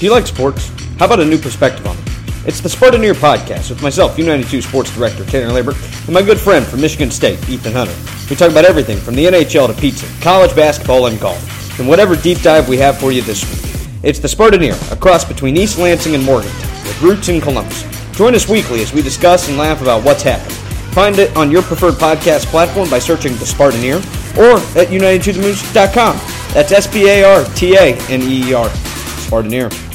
Do you like sports? How about a new perspective on them? It's the Spartaneer Podcast with myself, U92 Sports Director Tanner Lambert, and my good friend from Michigan State, Ethan Hunter. We talk about everything from the NHL to pizza, college basketball, and golf, and whatever deep dive we have for you this week. It's the Spartaneer, a cross between East Lansing and Morgantown, with roots in Columbus. Join us weekly as we discuss and laugh about what's happened. Find it on your preferred podcast platform by searching the Spartaneer or at U92TheMoose.com. That's S P A R T A N E E R. Spartaneer.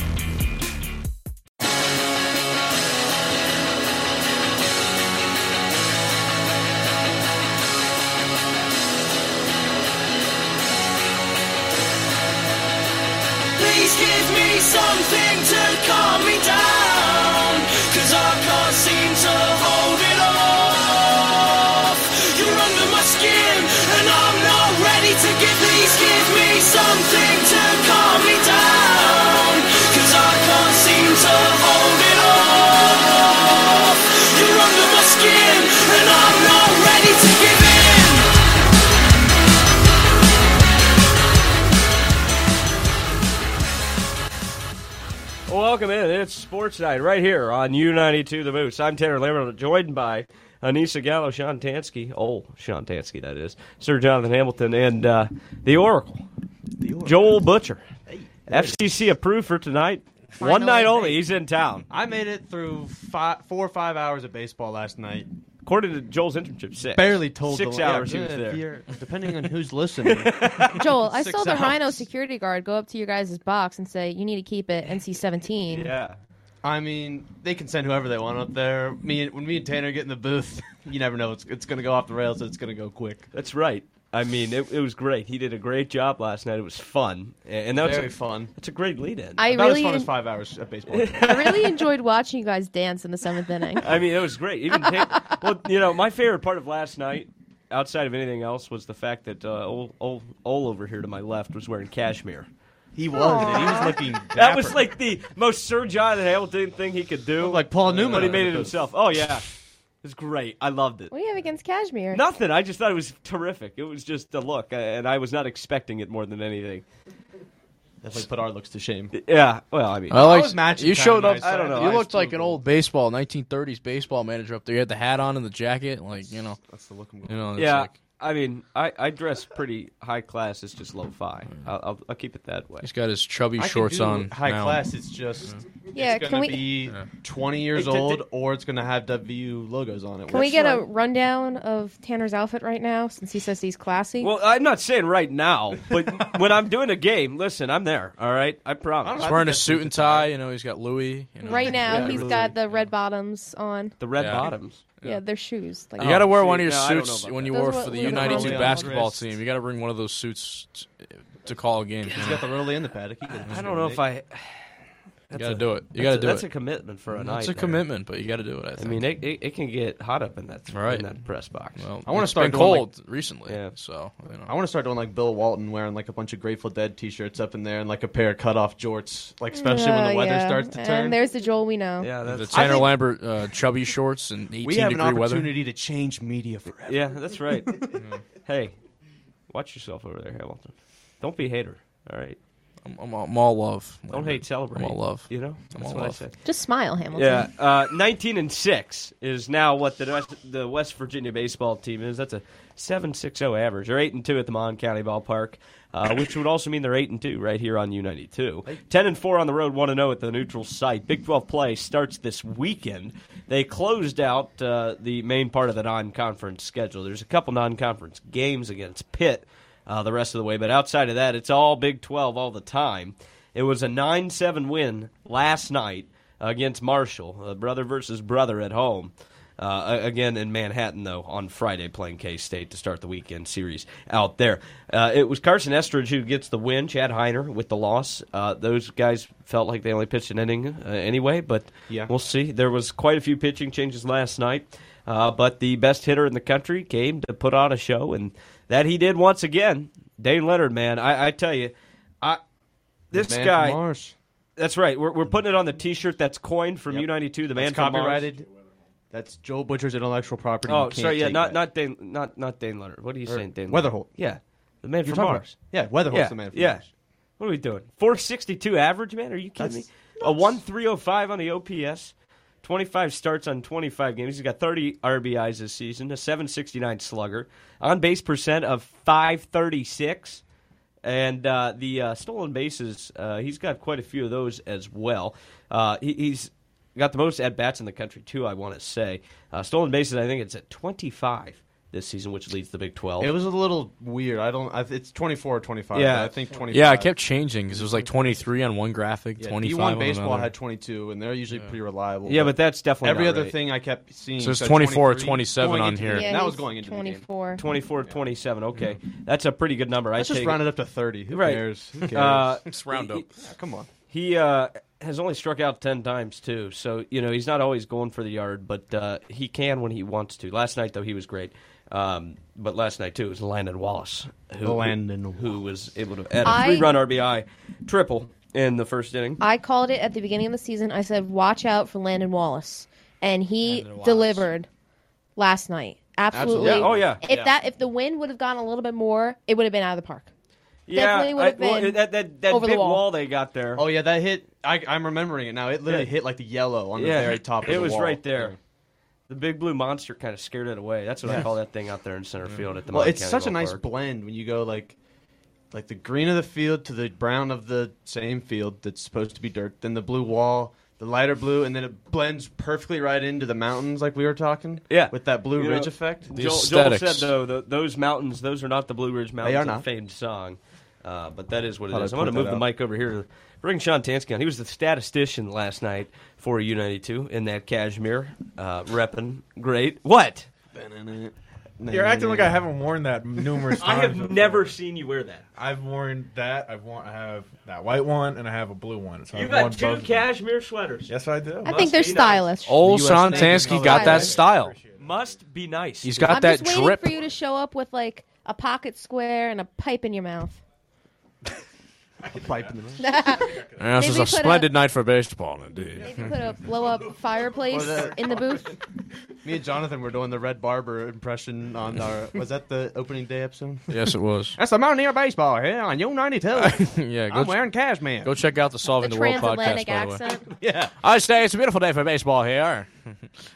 Sports Night right here on U92 The Moose. I'm Tanner Lambert, joined by Anissa Gallo, Sean Tansky, old Sean Tansky, that is, Sir Jonathan Hamilton, and uh, the Oracle, Joel Butcher. FCC approved for tonight. One night only. He's in town. I made it through five, four or five hours of baseball last night. According to Joel's internship, six. Barely told Six the, hours yeah, he was if there. you're- Depending on who's listening. Joel, I saw the Rhino security guard go up to your guys' box and say, "You need to keep it NC-17." Yeah. I mean, they can send whoever they want up there. Me, and- when me and Tanner get in the booth, you never know. It's, it's going to go off the rails. It's going to go quick. That's right. I mean, it, it was great. He did a great job last night. It was fun, and that was Very a, fun. It's a great lead-in. I About really, as fun as five hours of baseball. I really enjoyed watching you guys dance in the seventh inning. I mean, it was great. Even Ta- well, you know, my favorite part of last night, outside of anything else, was the fact that uh, old, old, old over here to my left was wearing cashmere. He was. and He was looking. That was like the most Sir Jonathan Hamilton thing he could do. like Paul Newman. but he made it himself. Oh yeah, was great. I loved it. What do you have against cashmere? Nothing. I just thought it was terrific. It was just a look, uh, and I was not expecting it more than anything. Definitely put our looks to shame. Yeah. Well, I mean, I like was matching you kinda showed nice. up. I don't know. You I looked like an old baseball 1930s baseball manager up there. You had the hat on and the jacket, like you know, That's the look I'm going. you know. yeah. like- I mean, I, I dress pretty high class. It's just lo-fi. Mm. I'll, I'll, I'll keep it that way. he's got his chubby I can shorts do on. high now. class. It's just mm-hmm. Yeah, it's can gonna we- be 20 years Hey, t- old, t- or it's gonna have WU logos on it. Can we which- get a rundown of Tanner's outfit right now, since he says he's classy? Well, I'm not saying right now, but when I'm doing a game, listen, I'm there. All right, I promise. He's I wearing a suit and tie. You know, he's got Louis. You know. right now, Yeah, he's really. got the red bottoms on. The red Yeah. bottoms. Yeah, they're shoes. Like You got to oh, wear one of your no, I don't know suits about when that. you Those wore what for the we were U92 calling basketball wrists. team. You got to bring one of those suits t- to call a game. He's got the Rolly in the paddock. He can I don't know if I. You got to do it. You got to do That's it. That's a commitment for a night. It's a there. commitment, but you got to do it. I I mean, it, it, it can get hot up in that Right. in that press box. well, I wanna start been doing, like- cold recently. Yeah. So you know. I want to start doing like Bill Walton, wearing like a bunch of Grateful Dead T-shirts up in there, and like a pair of cut-off jorts, like especially when Oh, the weather yeah. starts to turn. And there's the Joel we know. yeah, that's, the Tanner Lambert uh, chubby shorts and 18 we have an degree weather. opportunity to change media forever. yeah, that's right. hey, watch yourself over there, Hamilton. Don't be a hater. All right. I'm, I'm, I'm all love. Don't Lambert. hate, celebrate. I'm all love. You know, I'm that's all what I love. said. Just smile, Hamilton. Yeah, uh, 19 and six is now what the West, the West Virginia baseball team is. That's a 7.60 average. They're eight and two at the Mon County Ballpark, uh, which would also mean they're eight and two right here on U92. 10 and four on the road, one and zero at the neutral site. Big 12 play starts this weekend. They closed out uh, the main part of the non-conference schedule. There's a couple non-conference games against Pitt uh, the rest of the way, but outside of that, it's all Big 12 all the time. It was a 9 7 win last night against Marshall, uh, brother versus brother at home. Uh, again in Manhattan, though, on Friday, playing K State to start the weekend series out there. Uh, it was Carson Estridge who gets the win, Chad Heiner with the loss. Uh, those guys felt like they only pitched an inning uh, anyway, but Yeah. we'll see. There was quite a few pitching changes last night, uh, but the best hitter in the country came to put on a show, and that he did once again. Dane Leonard, man, I, I tell you, I this guy. That's right. We're, we're putting it on the T-shirt that's coined from Yep. U92. The man That's copyrighted. That's Joe Butcher's intellectual property. Oh, sorry. Yeah, not back. not Dane, not not Dane Leonard. What are you Or saying, Dane? Wetherholt. Yeah, the man You're from Mars. about- Yeah, Wetherholt's Yeah, the man from yeah. Mars. What are we doing? 462 average, man? Are you kidding That's me? A 1305 on the OPS. 25 starts on 25 games. He's got 30 RBIs this season, a 769 slugger, on base percent of 536. And uh, the uh, stolen bases, uh, he's got quite a few of those as well. Uh, he, he's got the most at bats in the country, too, I want to say. Uh, stolen bases, I think it's at 25 this season, which leads the Big 12. It was a little weird. I don't. I, it's 24 or 25. Yeah. I think 25. Yeah, I kept changing because it was like 23 on one graphic, Yeah, 25 D1 on baseball had 22, and they're usually pretty reliable. yeah, but that's definitely every not other right. thing I kept seeing. So it's 24 or 27 on here. Yeah, that was going into the game. 24. 24 27. Okay. That's a pretty good number. I Let's just take round it. it up to 30. Who Right. cares? Who cares? Uh, Just round up. Yeah, come on. He uh, has only struck out 10 times, too. So, you know, he's not always going for the yard, but uh, he can when he wants to. Last night, though, he was great. Um, but last night, too, it was Landon Wallace who, Landon who was able to add a I- three run RBI triple in the first inning. I called it at the beginning of the season. I said, "Watch out for Landon Wallace," and he Landon Wallace. delivered last night. Absolutely. Yeah, oh, yeah. If that if the wind would have gone a little bit more, it would have been out of the park. yeah, definitely would I- have well, been that, that, that over the big wall. wall. they got there. Oh yeah, that hit. I, I'm remembering it now. It literally Yeah. hit like the yellow on the yeah, very top. Of it the was wall. right there. Yeah. The big blue monster kind of scared it away. That's what I call that thing out there in center field at the Well, Mon it's County such a nice Ballpark. blend when you go like, like the green of the field to the brown of the same field that's supposed to be dirt, then the blue wall, the lighter blue, and then it blends perfectly right into the mountains like we were talking. Yeah. with that blue You ridge know, effect. The Joel, Joel aesthetics. said though, th those mountains, those are not the Blue Ridge Mountains. are a not. famed song, uh, but that is what it Thought is. I'd I'm going to point move that the out. mic over here to bring Sean Tansky on. He was the statistician last night for U92 in that cashmere, uh, repping great. What? You're acting like I haven't worn that numerous times. I times. have before. never seen you wear that. I've worn that. I've worn. I have that white one, and I have a blue one. So You've I've worn got two both of them. cashmere sweaters. Yes, I do. I think they're be nice. stylish. Old The Sean Navy Tansky color. got that style. Must be nice. He's got I'm that just waiting for you to show up with like a pocket square and a pipe in your mouth. Pipe in the mouth. Yeah, this is a put a- splendid night for baseball, indeed. Maybe put a blow up fireplace Or the- in the booth. Me and Jonathan were doing the Red Barber impression on our. Was that the opening day episode? Yes, it was. That's the Mountaineer baseball here on U92. yeah, go, I'm ch- wearing cashmere. go check out the Solving The the, World podcast, transatlantic by the way. accent. Yeah, I say it's a beautiful day for baseball here.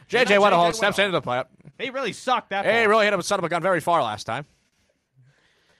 JJ JJ Wetherholt steps Wetherholt. into the plate. he really sucked that. Hey, ball. really hit him son of a gun very far last time.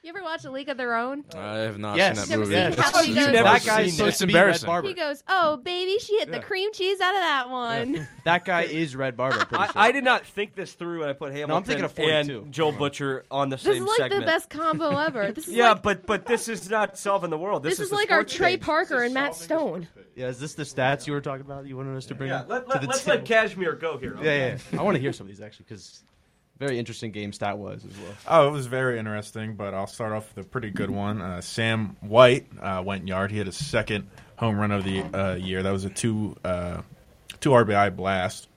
You ever watch A League of Their Own? I have not Yes. seen that movie. Never seen Yes. How You've never that seen guy's it. supposed It's to be embarrassing. Barber. He goes, "Oh, baby, she hit the cream cheese out of that one." That guy is Red Barber. I'm pretty I, sure. I did not think this through when I put Hamilton I'm thinking of 42. and Joel Butcher on the same screen. This same is like segment. the best combo ever. This is yeah, like, but but this is not solving the world. This, this is the like our sports Trey page. Parker and Matt Stone. Yeah, is this the stats you were talking about? You wanted us to bring Yeah, up let, to let, the let's table? let Cashmere go here. Yeah, yeah. yeah. I want to hear some of these actually because very interesting game stat was as well. Oh, it was very interesting, but I'll start off with a pretty good one. Uh, Sam White uh, went yard. He had his second home run of the uh, year. That was a two uh, two RBI blast.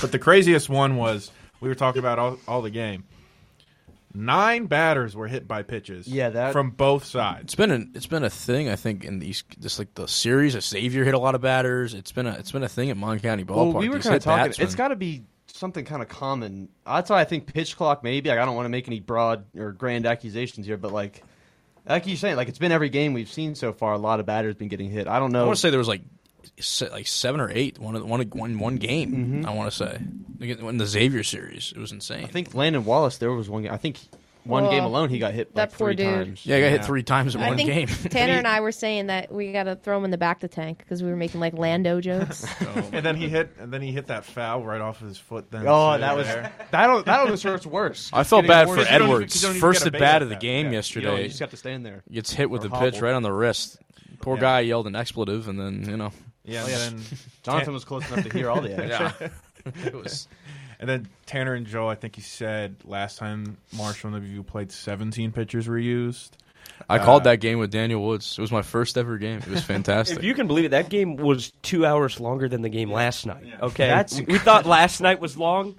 But the craziest one was we were talking about all, all the game. Nine batters were hit by pitches. Yeah, that- from both sides. It's been a it's been a thing I think in these just like the series. A Xavier hit a lot of batters. It's been a it's been a thing at Mon County Ballpark. Well, we were kind of talking. batsmen. It's got to be something kind of common. That's why I think pitch clock maybe. Like I don't want to make any broad or grand accusations here, but like like you're saying, like it's been every game we've seen so far. A lot of batters been getting hit. I don't know. I want to say there was like like seven or eight one of- one one one game. Mm-hmm. I want to say in the Xavier series, it was insane. I think Landon Wallace. There was one. game. I think one Well, game alone he got hit that like poor three dude. times. yeah, I got hit three times in I one think game. Tanner and I were saying that we got to throw him in the back of the tank because we were making like Lando jokes. Oh. And then he hit and then he hit that foul right off his foot. Then Oh, too, that was there. that. Don't, that almost hurts worse. I felt Getting bad worse. for You don't even- Edwards. don't even First get a at bat of the that. game Yeah. You, know, yesterday. you just got to stand there. Gets hit with or the pitch hobble. right on the wrist. Poor Yeah. guy yelled an expletive, and then you know. Yeah, Oh, and then Jonathan was close enough to hear all the action. Yeah, it was. And then Tanner and Joe, I think he said last time Marshall and WVU played, 17 pitchers were used. I called Uh, that game with Daniel Woods. It was my first ever game. It was fantastic. If you can believe it, that game was two hours longer than the game last night. Okay, That's we thought last night was long.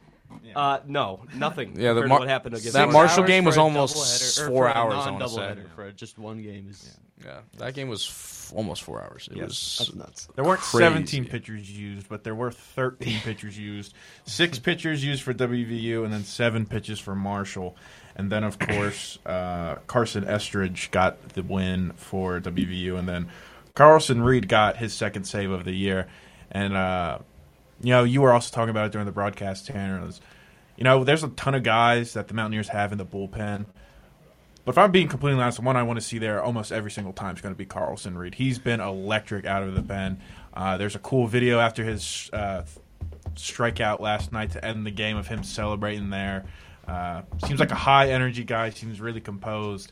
Uh, no, nothing. Yeah, the Mar- what happened against that Marshall game was almost four hours, I wanna say. for just one game is yeah, that game was f- almost four hours. It that's was nuts. There weren't Crazy. 17 pitchers used, but there were 13 pitchers used. Six pitchers used for WVU, and then seven pitches for Marshall. And then, of course, uh, Carson Estridge got the win for WVU, and then Carlson Reed got his second save of the year. And uh, you know, you were also talking about it during the broadcast, Tanner. It was, you know, there's a ton of guys that the Mountaineers have in the bullpen. But if I'm being completely honest, the one I want to see there almost every single time is going to be Carlson Reed. He's been electric out of the pen. Uh, there's a cool video after his uh, strikeout last night to end the game of him celebrating there. Uh, seems like a high energy guy. Seems really composed.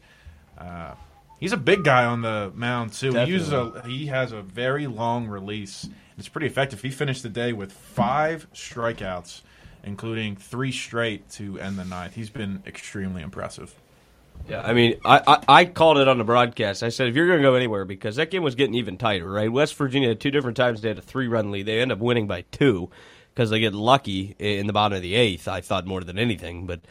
Uh, he's a big guy on the mound too. He uses a he has a very long release. It's pretty effective. He finished the day with five strikeouts, including three straight to end the ninth. He's been extremely impressive. Yeah, I mean, I, I, I called it on the broadcast. I said, if you're going to go anywhere, because that game was getting even tighter, right? West Virginia, two different times, they had a three run lead. They end up winning by two because they get lucky in the bottom of the eighth, I thought more than anything. But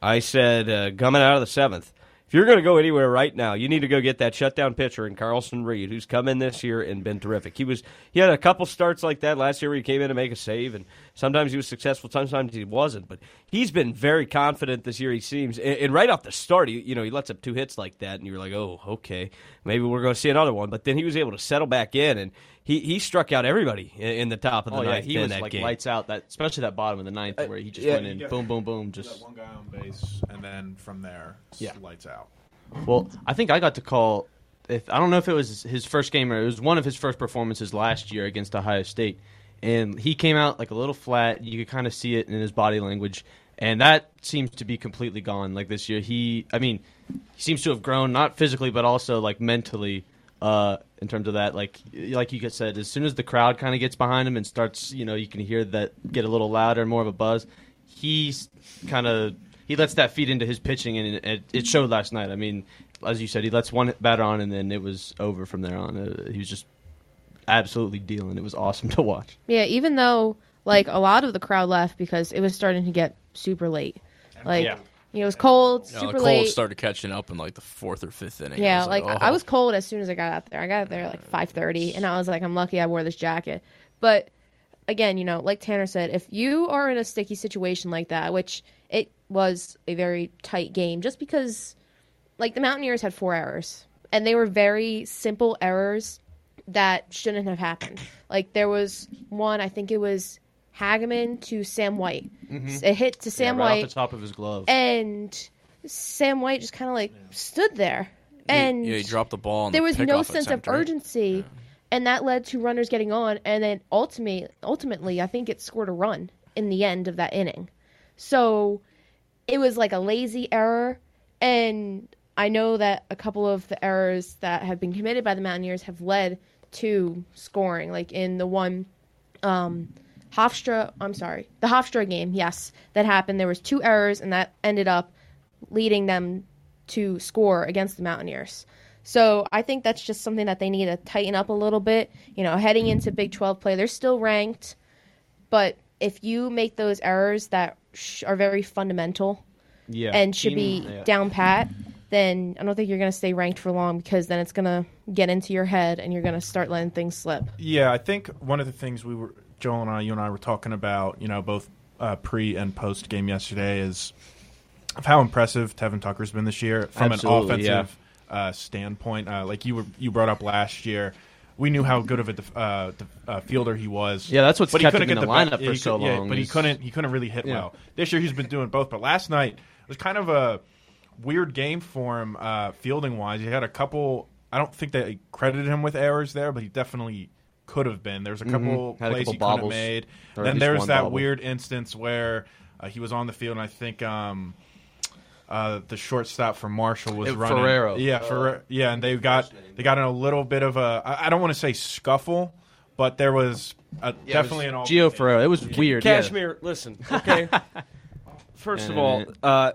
I said, uh, coming out of the seventh, if you're going to go anywhere right now, you need to go get that shutdown pitcher in Carlson Reed, who's come in this year and been terrific. He was he had a couple starts like that last year where he came in to make a save, and sometimes he was successful, sometimes he wasn't. But he's been very confident this year. He seems, and, and right off the start, he, you know, he lets up two hits like that, and you're like, oh, okay, maybe we're going to see another one. But then he was able to settle back in, and he, he struck out everybody in, in the top of the Oh yeah, he was that like game. lights out. That especially that bottom of the ninth uh, where he just yeah. went in, boom, boom, boom. Just Just one guy on base, and then from there, Yeah. lights out. well, I think I got to call. If I don't know if it was his first game or it was one of his first performances last year against Ohio State, and he came out like a little flat. You could kind of see it in his body language, and that seems to be completely gone. Like this year, he, I mean, he seems to have grown not physically but also like mentally. Uh, in terms of that, like like you said, as soon as the crowd kind of gets behind him and starts, you know, you can hear that get a little louder, more of a buzz. He's kind of he lets that feed into his pitching, and it, it showed last night. I mean, as you said, he lets one batter on, and then it was over from there on. Uh, he was just absolutely dealing. It was awesome to watch. Yeah, even though like a lot of the crowd left because it was starting to get super late. Like Yeah. You know, it was cold, You know, the cold late. started catching up in like the fourth or fifth inning. Yeah, I was like, oh. I was cold as soon as I got out there. I got out there like five thirty, and I was like, I'm lucky I wore this jacket. But again, you know, like Tanner said, if you are in a sticky situation like that, which it was a very tight game, just because like the Mountaineers had four errors, and they were very simple errors that shouldn't have happened. Like there was one, I think it was Hageman to Sam White. It hit to Sam Mm-hmm. yeah, right White off the top of his glove. and Sam White just kind of like stood there, and yeah, he dropped the ball. there the was no sense of right? urgency, and that led to runners getting on, and then ultimately, ultimately, I think it scored a run in the end of that inning. So it was like a lazy error, and I know that a couple of the errors that have been committed by the Mountaineers have led to scoring, like in the one um, Hofstra, I'm sorry, the Hofstra game, yes, that happened. There was two errors, and that ended up leading them to score against the Mountaineers. So I think that's just something that they need to tighten up a little bit. You know, heading into Big 12 play, they're still ranked, but if you make those errors that sh- are very fundamental yeah, and should Keenan- be yeah. down pat, then I don't think you're going to stay ranked for long because then it's going to get into your head and you're going to start letting things slip. Yeah, I think one of the things we were Joel and I, you and I were talking about, you know, both uh, pre and post game yesterday is of how impressive Tevin Tucker's been this year from Absolutely, an yeah. offensive uh, standpoint. Uh, like you were, you brought up last year. We knew how good of a def- uh, def- uh, fielder he was. Yeah, that's what's but he kept couldn't him in get the ba- lineup yeah, for he so could- yeah, long but he couldn't. He couldn't really hit Yeah. well. This year he's been doing both. But last night was kind of a weird game for him uh, fielding wise. He had a couple. I don't think they credited him with errors there, but he definitely could have been. There's a couple Mm-hmm. Had a plays couple he couldn't have made. Or Then least there's that bobble. weird instance where uh, he was on the field, and I think um, uh, the shortstop for Marshall was It- running. Ferrero. Yeah, Ferrer- yeah, and they got they got in a little bit of a. I, I don't want to say scuffle, but there was a, definitely an all- Gio Ferrero. It was weird. yeah. Cashmere, listen, okay. First of all, uh,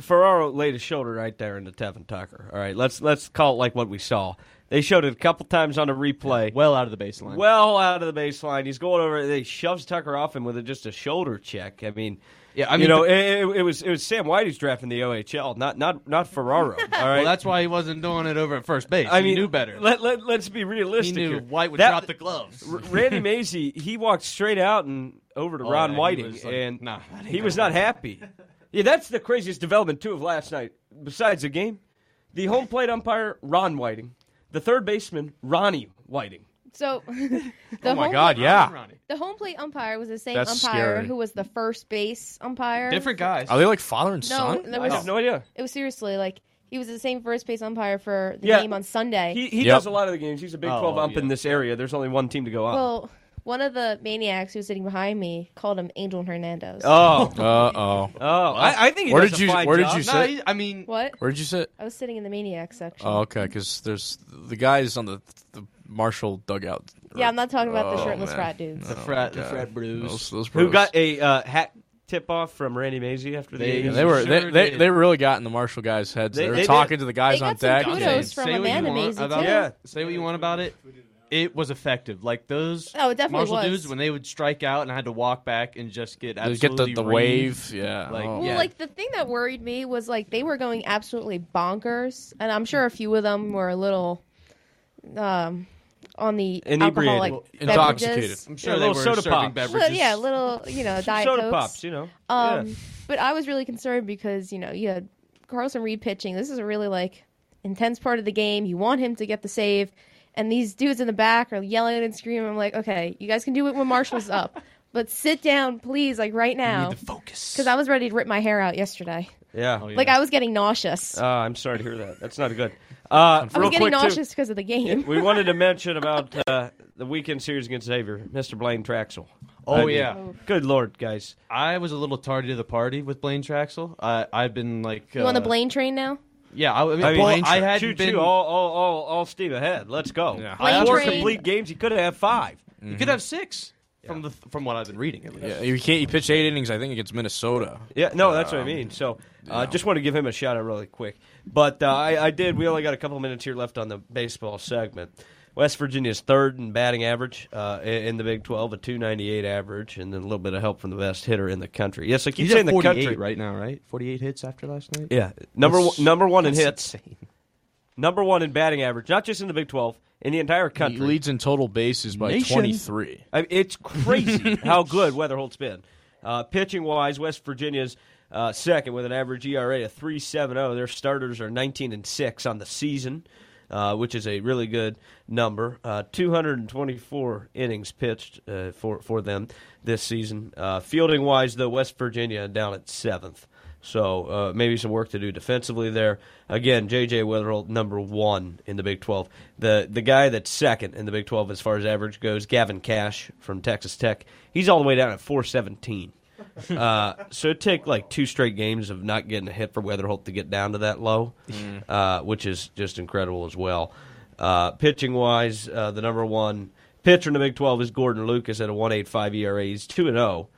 Ferraro laid his shoulder right there into Tevin Tucker. All right, let's let's call it like what we saw. They showed it a couple times on the replay. well out of the baseline. well out of the baseline. He's going over. They shoves Tucker off him with a, just a shoulder check. I mean, Yeah, I mean, you know, it, it- was it was Sam White who's drafting the OHL, not not not Ferraro. All right, well, that's why he wasn't doing it over at first base. I he mean, knew better. Let, let let's be realistic. he knew here. White would That- drop the gloves. Randy Macy, he walked straight out and over to Oh, Ron yeah, Whiting, like, and "Nah, he was not happy. Yeah, that's the craziest development too of last night. Besides the game, the home plate umpire Ron Whiting, the third baseman Ronnie Whiting. So, oh the Oh my home God! plate- Yeah. The home plate umpire was the same That's umpire scary. who was the first base umpire. Different guys. Are they like father and No, son? there I was, have no idea. it was seriously like he was the same first base umpire for the Yeah. game on Sunday. He he Yep. does a lot of the games. He's a Big Oh, Twelve ump in this area. There's only one team to go on. well, one of the maniacs who was sitting behind me called him Angel Hernandez. oh, Uh oh. oh, I, I think he Where does did a you- fine where did job. you no, sit? he, I mean, What? Where did you sit? I was sitting in the maniac section. Oh, okay. Because there's the guys on the the Marshall dugout. yeah, I'm not talking about the Oh, shirtless man. frat dudes. the frat, the God. frat brews. Those, those Who bros. got a uh, hat tip off from Randy Mazey after the They- game? They were Sure they, they, did. they really got in the Marshall guys' heads. They- They, were they did. talking to the guys They on got some deck. kudos saying, from say what you Amanda want Mazey, about too. Yeah. Say what you want about it. It was effective. Like those Oh, it definitely Marshall was. dudes when they would strike out and I had to walk back and just get They absolutely get the, the reamed. wave. Yeah. Like, oh. Well, Yeah. like the thing that worried me was like they were going absolutely bonkers, and I'm sure a few of them were a little um, on the Inebriated. alcoholic Well, intoxicated. I'm sure Yeah, they little were soda serving pops. beverages. Well, yeah, little you know diet soda Cokes. pops, you know. Um, Yeah. but I was really concerned because you know you had Carlson Reed pitching. This is a really like intense part of the game. You want him to get the save, and these dudes in the back are yelling and screaming. I'm like, okay, you guys can do it when Marshall's up, but sit down, please, like right now, Need to focus. because I was ready to rip my hair out yesterday. Yeah. Oh, yeah. Like I was getting nauseous. Uh, I'm sorry to hear that. That's not good. Uh, I was getting nauseous because of the game. we wanted to mention about uh, the weekend series against Xavier, Mr. Blaine Traxel. Oh I mean, yeah, Good lord, guys. I was a little tardy to the party with Blaine Traxel. I I've been like You on the uh, Blaine train now? Yeah, I, I mean, I mean, well, I hadn't choo been. choo, all, all, all, all steam ahead. Let's go. Yeah. Blaine Four complete games. He could have had five. He could have six from the from what I've been reading at least. Yeah, you can't. You pitch eight innings. I think against Minnesota. Yeah, no, that's what I mean. So, uh, just want to give him a shout out really quick. But uh, I, I did. We only got a couple minutes here left on the baseball segment. West Virginia's third in batting average uh, in in the Big 12, a 298 average, and then a little bit of help from the best hitter in the country. Yes, I keep He's saying at the country. right now, right? 48 hits after last night. Yeah, number That's- one, number one in hits, insane. number one in batting average, not just in the Big 12, in the entire He country. leads in total bases by Nation. 23. I mean, it's crazy how good Wetherholt's been. Uh, pitching wise, West Virginia's uh, second with an average ERA of 3.70. Their starters are 19 and 6 on the season, uh, which is a really good number. Uh, 224 innings pitched uh, for for them this season. Uh, fielding wise, though, West Virginia down at seventh. So uh, maybe some work to do defensively there. Again, J.J. Wetherholt, number one in the Big 12. The the guy that's second in the Big 12 as far as average goes, Gavin Kash from Texas Tech. He's all the way down at 417. uh, so it take like two straight games of not getting a hit for Wetherholt to get down to that low, uh, which is just incredible as well. Uh, pitching wise, uh, the number one pitcher in the Big 12 is Gordon Lucas at a 1.85 ERA. He's 2 and 0,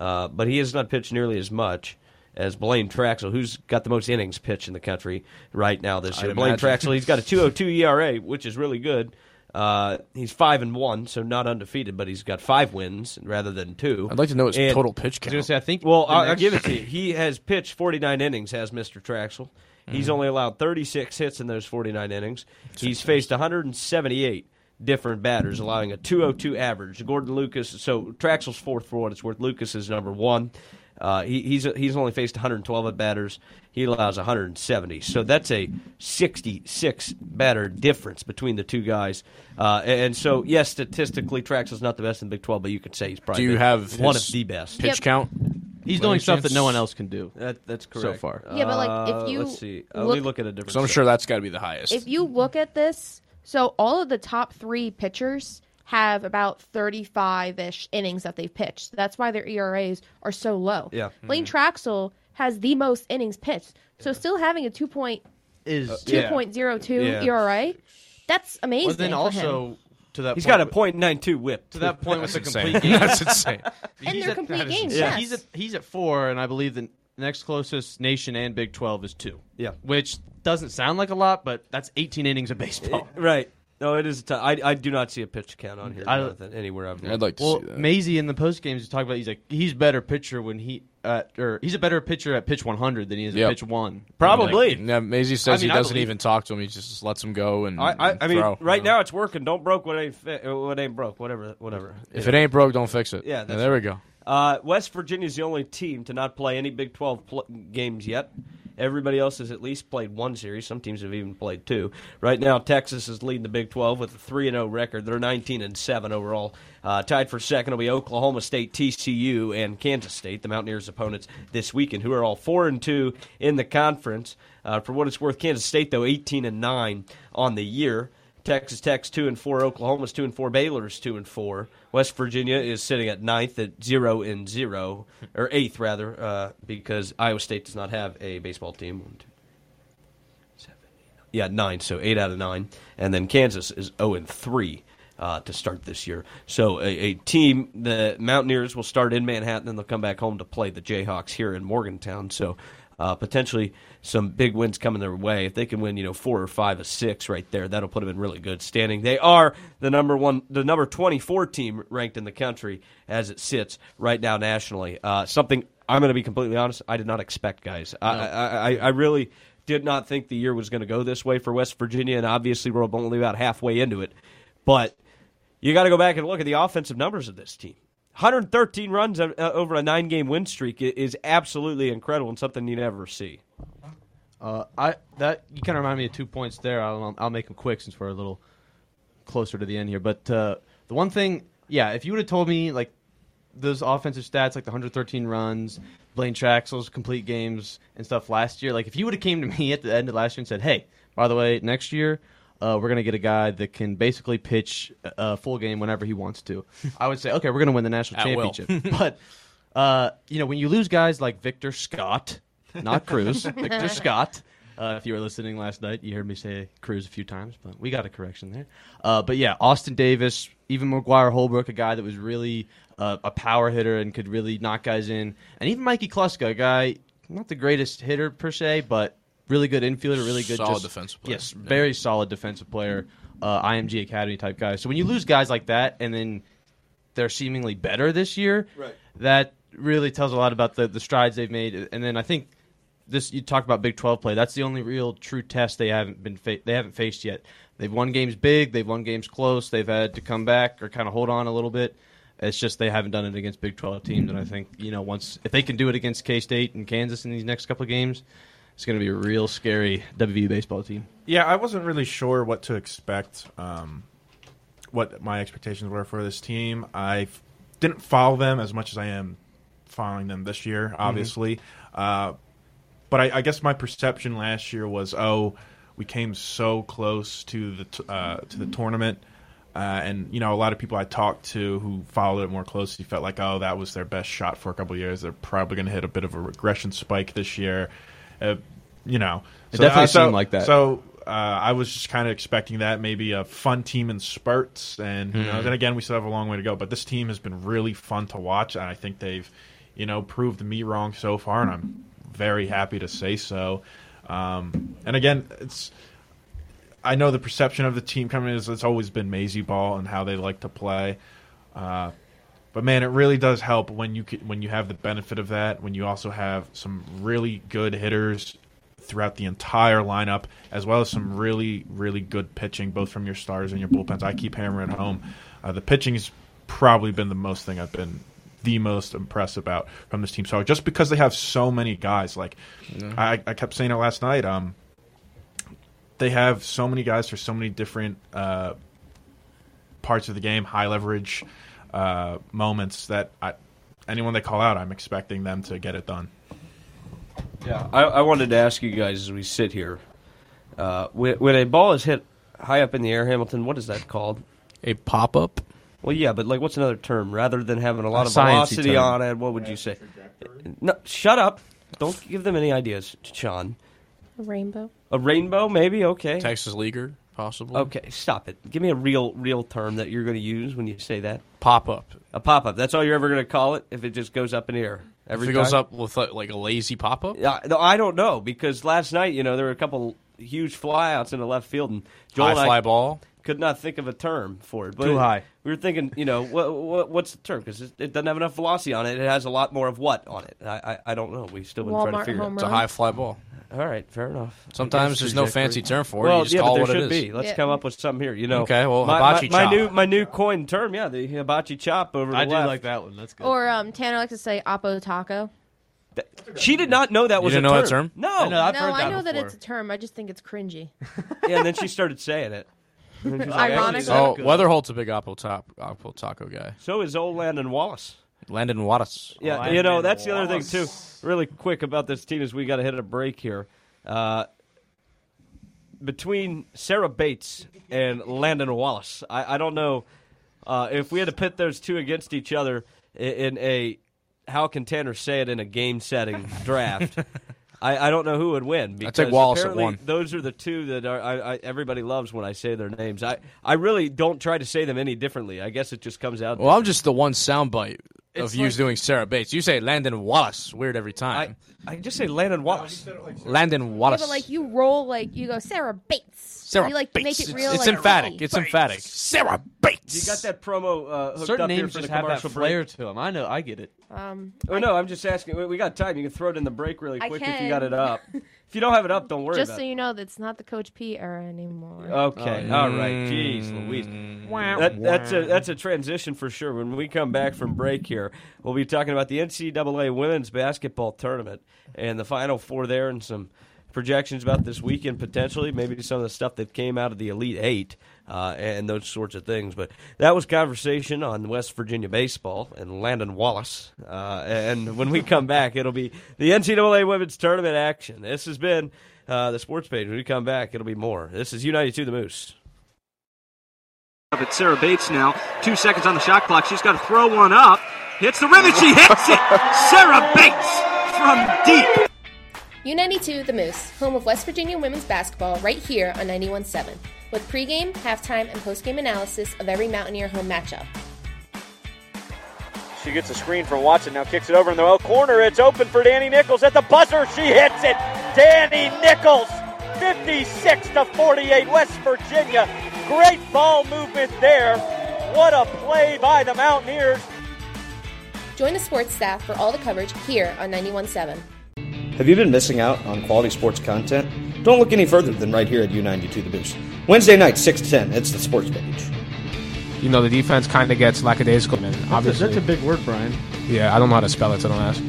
uh, but he has not pitched nearly as much as Blaine Traxel, who's got the most innings pitched in the country right now this year. Blaine. Traxel, he's got a 2.02 ERA, which is really good. Uh, he's five and one, so not undefeated, but he's got five wins rather than two. I'd like to know his And- total pitch I count. say, I think. well, I'll, I'll give it to you. He has pitched 49 innings, has Mr. Traxel. He's only allowed 36 hits in those 49 innings. He's faced 178 different batters, allowing a 202 average. Gordon Lucas, so Traxel's fourth for what it's worth. Lucas is number one. Uh, he, he's he's only faced 112 at batters. He allows 170. So that's a 66 batter difference between the two guys. Uh, and so, yes, statistically, Traxel's not the best in the Big 12, but you could say he's probably Do you have one of the best. pitch Yep. count? He's doing stuff that no one else can do. That, that's correct. So far. Yeah, but, like, if Uh, you let's see. Uh, let me look- look at a different. So I'm stat. sure that's got to be the highest. if you look at this, so all of the top three pitchers have about 35 ish innings that they've pitched. That's why their ERAs are so low. Yeah. Blaine mm-hmm. Traxel has the most innings pitched. So still having a 2. Point, Is 2.02 Yeah. ERA, that's amazing. Well, then for him. also to that. He's point, got a .92 whip. to that point with the complete game. That's insane. And He's they're at- complete that is games, insane. yes. He's at he's at four, and I believe the next closest nation and Big Twelve is two. Yeah. which doesn't sound like a lot, but that's 18 innings of baseball. Right. No, it is. T- I I do not see a pitch count on here. I- Jonathan, anywhere I've. I'd like to Well, see that. Well, Mazey in the post games he talked about he's like he's better pitcher when he uh, or he's a better pitcher at pitch 100 than he is Yep. at pitch one. Probably. Yeah, Mazey says I mean, he I doesn't believe even talk to him. He just lets him go and I, I, I mean, throw, right you know? now it's working. Don't broke what ain't fi- uh, what ain't broke. Whatever, whatever. if it ain't broke, don't fix it. Yeah, that's there we go. Uh, West Virginia's the only team to not play any Big 12 pl- games yet. Everybody else has at least played one series. Some teams have even played two. Right now, Texas is leading the Big 12 with a 3 0 record. They're 19 and 7 overall. Uh, tied for second will be Oklahoma State, TCU, and Kansas State, the Mountaineers' opponents this weekend, who are all 4 and 2 in the conference. Uh, for what it's worth, Kansas State, though, 18 and 9 on the year. Texas Tech's two and four, Oklahoma's two and four, Baylor's two and four. West Virginia is sitting at ninth at zero and zero, or eighth rather, uh, because Iowa State does not have a baseball team. Yeah, nine. So eight out of nine, and then Kansas is zero and three. Uh, to start this year, so a, a team, the Mountaineers will start in Manhattan, and they'll come back home to play the Jayhawks here in Morgantown. So uh, potentially some big wins coming their way. If they can win, you know, four or five or six right there, that'll put them in really good standing. They are the number one, the number twenty-four team ranked in the country as it sits right now nationally. Uh, something I'm going to be completely honest, I did not expect, guys. I, I, I, I really did not think the year was going to go this way for West Virginia, and obviously we're only about halfway into it. But you got to go back and look at the offensive numbers of this team. 113 runs uh, over a nine-game win streak is absolutely incredible and something you never see. Uh, I that you kind of remind me of two points there. I'll I'll make them quick since we're a little closer to the end here. But uh, the one thing, yeah, if you would have told me like those offensive stats, like the 113 runs, Blaine Traxel's complete games and stuff last year, like if you would have came to me at the end of last year and said, "Hey, by the way, next year." Uh, we're gonna get a guy that can basically pitch a full game whenever he wants to. I would say, okay, we're gonna win the national At championship. but uh, you know, when you lose guys like Victor Scott, not Cruz, Victor Scott. Uh, if you were listening last night, you heard me say Cruz a few times, but we got a correction there. Uh, but yeah, Austin Davis, even McGuire Holbrook, a guy that was really uh, a power hitter and could really knock guys in, and even Mikey Kluska, a guy not the greatest hitter per se, but really good infielder, really good Solid just- defensive player. Yes, Yeah. very solid defensive player. uh, IMG Academy type guy. So when you lose guys like that, and then they're seemingly better this year, Right. that really tells a lot about the, the strides they've made. And then I think this you talk about Big 12 play. That's the only real true test they haven't been fa- they haven't faced yet. They've won games big, they've won games close. They've had to come back or kind of hold on a little bit. It's just they haven't done it against Big 12 teams, and I think you know once if they can do it against K State and Kansas in these next couple of games, it's going to be a real scary WVU baseball team. Yeah, I wasn't really sure what to expect. Um, what my expectations were for this team. I f- didn't follow them as much as I am following them this year, obviously. Uh, but I, I guess my perception last year was, oh, we came so close to the t- uh, to the tournament, uh, and you know, a lot of people I talked to who followed it more closely felt like, oh, that was their best shot for a couple of years. They're probably going to hit a bit of a regression spike this year. Uh, you know, It definitely so, seemed like that. So uh, I was just kind of expecting that maybe a fun team in spurts, and you know, Hmm. then again, we still have a long way to go. But this team has been really fun to watch, and I think they've, you know, proved me wrong so far, and I'm very happy to say so. Um, and again, it's I know the perception of the team coming is it's always been Mazey ball and how they like to play. Uh, but man, it really does help when you c- when you have the benefit of that. When you also have some really good hitters throughout the entire lineup, as well as some really really good pitching, both from your stars and your bullpens. I keep hammering home. Uh, the pitching has probably been the most thing I've been the most impressed about from this team. So just because they have so many guys, like I, I kept saying it last night. Um, they have so many guys for so many different uh, parts of the game, high leverage uh, moments that I, anyone they call out, I'm expecting them to get it done. Yeah, I, I wanted to ask you guys as we sit here. Uh, when, when a ball is hit high up in the air, Hamilton, what is that called? A pop up. Well, yeah, but like, what's another term? Rather than having a lot A of velocity term. on it, what would you say? No, shut up! Don't give them any ideas, Sean. A rainbow. A rainbow, maybe. Okay. Texas leaguer, possible. Okay, stop it. Give me a real, real term that you're going to use when you say that. Pop up. A pop up. That's all you're ever going to call it if it just goes up in the air. Every If it goes up with uh, like a lazy pop up. Yeah, no, I don't know because last night, you know, there were a couple huge flyouts in the left field, and Joel High and I fly ball. could not think of a term for it. But Too high. We were thinking, you know, what, what what's the term? Because it, it doesn't have enough velocity on it. It has a lot more of what on it? I I, I don't know. We still been trying to Walmart figure it home It's a high fly ball. Out. All right, fair enough. Sometimes there's no fancy term for it. Well, you just yeah, call but there what should it is. be. Let's Yeah. come up with something here. You know, Okay, well, my, hibachi my, my chop. new my new coined term. Yeah, the hibachi chop over the I do left. like that one. That's good. Or um, Tanner likes to say Oppo Taco. She did not know that was didn't a know term. that term? No. I know, I've no, heard that I know that it's a term. I just think it's cringy. yeah, and then she started saying it. And then she was like, Ironically. Oh, good. Wetherholt's a big apple top apple taco guy. So is old Landon Wallace. Landon Wattis. Yeah, Landon you know that's the other thing too. Really quick about this team is we got to hit a break here. Uh, between Sarah Bates and Landon Wallace, I, I don't know uh, if we had to pit those two against each other i- in a how can Tanner say it in a game setting draft. I, I don't know who would win. Because take Wallace at one. Those are the two that are I, I, everybody loves when I say their names. I, I really don't try to say them any differently. I guess it just comes out. Well, I'm just the one soundbite of It's you doing Sarah Bates. You say Landon Wallace. Weird every time. I can just say Landon Wallace. Landon Yeah, Wallace. but like you roll like you go Sarah Bates. Sarah you like Bates. make it real. It's, like, emphatic. pretty. It's emphatic. Sarah Bates. You got that promo uh, hooked Certain up here names for just the have that commercial flair break. to them. I know. I get it. Um, Oh no, I'm just asking. we- We got time. You can throw it in the break really quick if you got it up. if you don't have it up, don't worry just about so it. you know, that's not the Coach P era anymore. Okay, Oh, all right. Jeez, Mm. Louise. That, that's a that's a transition for sure. When we come back from break here, we'll be talking about the NCAA women's basketball tournament and the Final Four there, and some projections about this weekend potentially, maybe some of the stuff that came out of the Elite Eight uh, and those sorts of things. But that was conversation on West Virginia baseball and Landon Wallace. Uh, and when we come back, it'll be the NCAA women's tournament action. This has been uh, the sports page. When we come back, it'll be more. This is U92 The Moose. But Sarah Bates now, two seconds on the shot clock. She's got to throw one up. Hits the rim and she hits it. Sarah Bates from deep. U92 The Moose, home of West Virginia women's basketball, right here on 91.7, with pregame, halftime, and postgame analysis of every Mountaineer home matchup. She gets a screen from Watson. Now kicks it over in the corner. It's open for Danny Nichols at the buzzer. She hits it. Danny Nichols, 56 to 48. West Virginia Great ball movement there. What a play by the Mountaineers. Join the sports staff for all the coverage here on 91.7. Have you been missing out on quality sports content? Don't look any further than right here at U92 The Moose. Wednesday night, 6 to 10, it's the sports page. You know, the defense kind of gets lackadaisical. And That's a, obviously, that's a big word, Brian. yeah, I don't know how to spell it, so don't ask.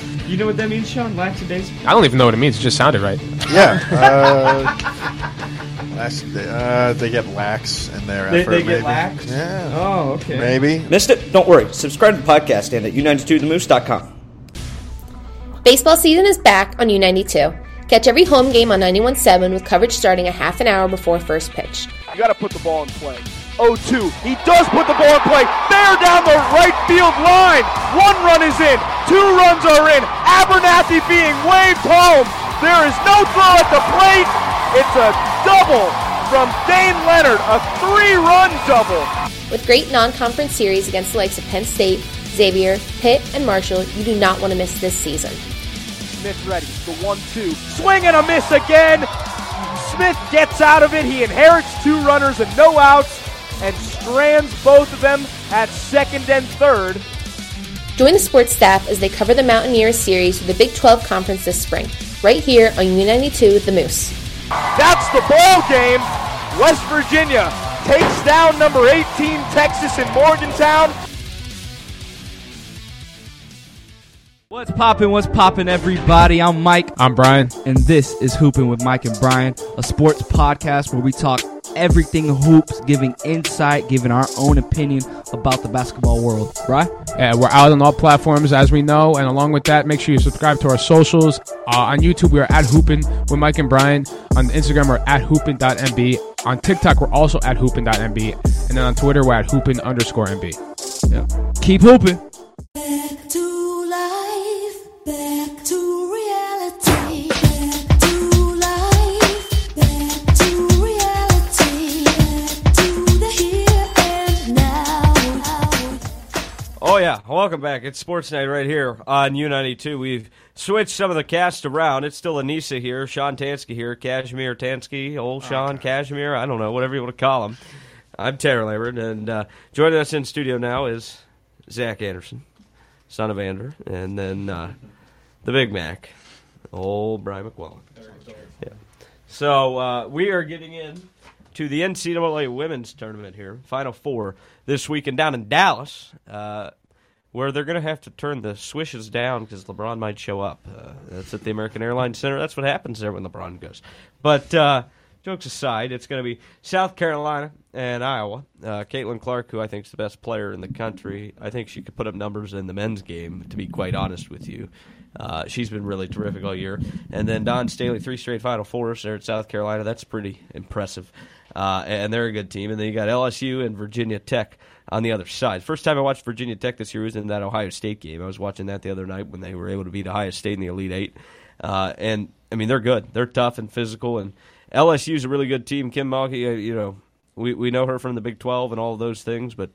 You know what that means, Sean? Lackadaisical? I don't even know what it means. It just sounded right. Yeah. Uh, last, uh, they get lax in their They, effort. they get maybe. lax? Yeah. Oh, okay. Maybe. Missed it? Don't worry. Subscribe to the podcast and at u92themoose.com. Baseball season is back on U92. Catch every home game on 91.7 with coverage starting a half an hour before first pitch. You got to put the ball in play. 0-2. He does put the ball in play. There down the right field line. One run is in. Two runs are in. Abernathy being waved home. There is no throw at the plate. It's a double from Dane Leonard. A three-run double. With great non-conference series against the likes of Penn State, Xavier, Pitt, and Marshall, you do not want to miss this season. Smith ready. The one-two. Swing and a miss again. Smith gets out of it. He inherits two runners and no outs and strands both of them at second and third. Join the sports staff as they cover the Mountaineers series for the Big 12 Conference this spring, right here on U92 The Moose. That's the ball game. West Virginia takes down number 18 Texas in Morgantown. What's poppin'? What's poppin', everybody? I'm Mike, I'm Brian. and this is Hoopin' with Mike and Brian, a sports podcast where we talk everything hoops, giving insight, giving our own opinion about the basketball world. Right? Uh, we're out on all platforms, as we know, and along with that, make sure you subscribe to our socials. Uh, on YouTube, we are at Hoopin with Mike and Brian. On Instagram, we're at hoopin.mb. On TikTok, we're also at hoopin.mb. And then on Twitter, we're at hoopin underscore mb. Yeah. Keep hooping. Oh yeah, welcome back. It's Sports Night right here on U92. We've switched some of the cast around. It's still Anissa here, Sean Tansky here, Kashmir Tansky, old Sean Kashmir. I don't know, whatever you want to call him. I'm Tanner Lambert, and uh, joining us in studio now is Zach Anderson, son of Andrew, and then uh, the Big Mac, old Brian McWellan. Yeah. So uh, we are getting in to the NCAA women's tournament here, Final Four this weekend down in Dallas, uh, where they're going to have to turn the swishes down because LeBron might show up. Uh, that's at the American Airlines Center. That's what happens there when LeBron goes. But uh, jokes aside, it's going to be South Carolina and Iowa. Uh, Caitlin Clark, who I think is the best player in the country, I think she could put up numbers in the men's game. To be quite honest with you. Uh, she's been really terrific all year. And then Dawn Staley, three straight Final Fours there at South Carolina. That's pretty impressive. Uh, and they're a good team. And then you got LSU and Virginia Tech on the other side. First time I watched Virginia Tech this year was in that Ohio State game. I was watching that the other night when they were able to beat Ohio State in the Elite Eight. Uh, and, I mean, they're good. They're tough and physical. And LSU's a really good team. Kim Mulkey, uh, you know, we, we know her from the Big 12 and all those things, but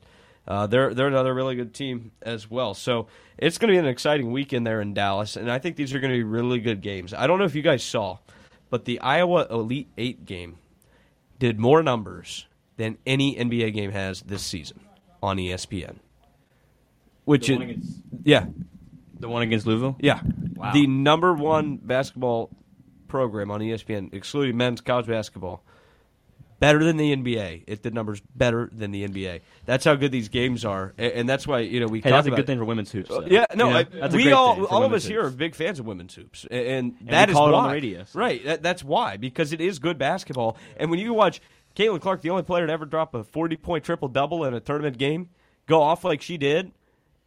uh, they're they're another really good team as well. So it's going to be an exciting weekend there in Dallas, and I think these are going to be really good games. I don't know if you guys saw, but the Iowa Elite Eight game did more numbers than any NBA game has this season on ESPN. Which The is against- yeah, The one against Louisville? yeah, Wow. the number one basketball program on ESPN, excluding men's college basketball, better than the NBA. It did numbers better than the NBA. That's how good these games are, a- and that's why you know we. Hey, talk that's a about good thing for women's hoops. though. yeah, no, You know, I, we all, all of women's us here are big fans of women's hoops, and, and we that is call it why. on the radio, so. Right, that, that's why because it is good basketball. And when you watch Caitlin Clark, the only player to ever drop a forty-point triple double in a tournament game, go off like she did,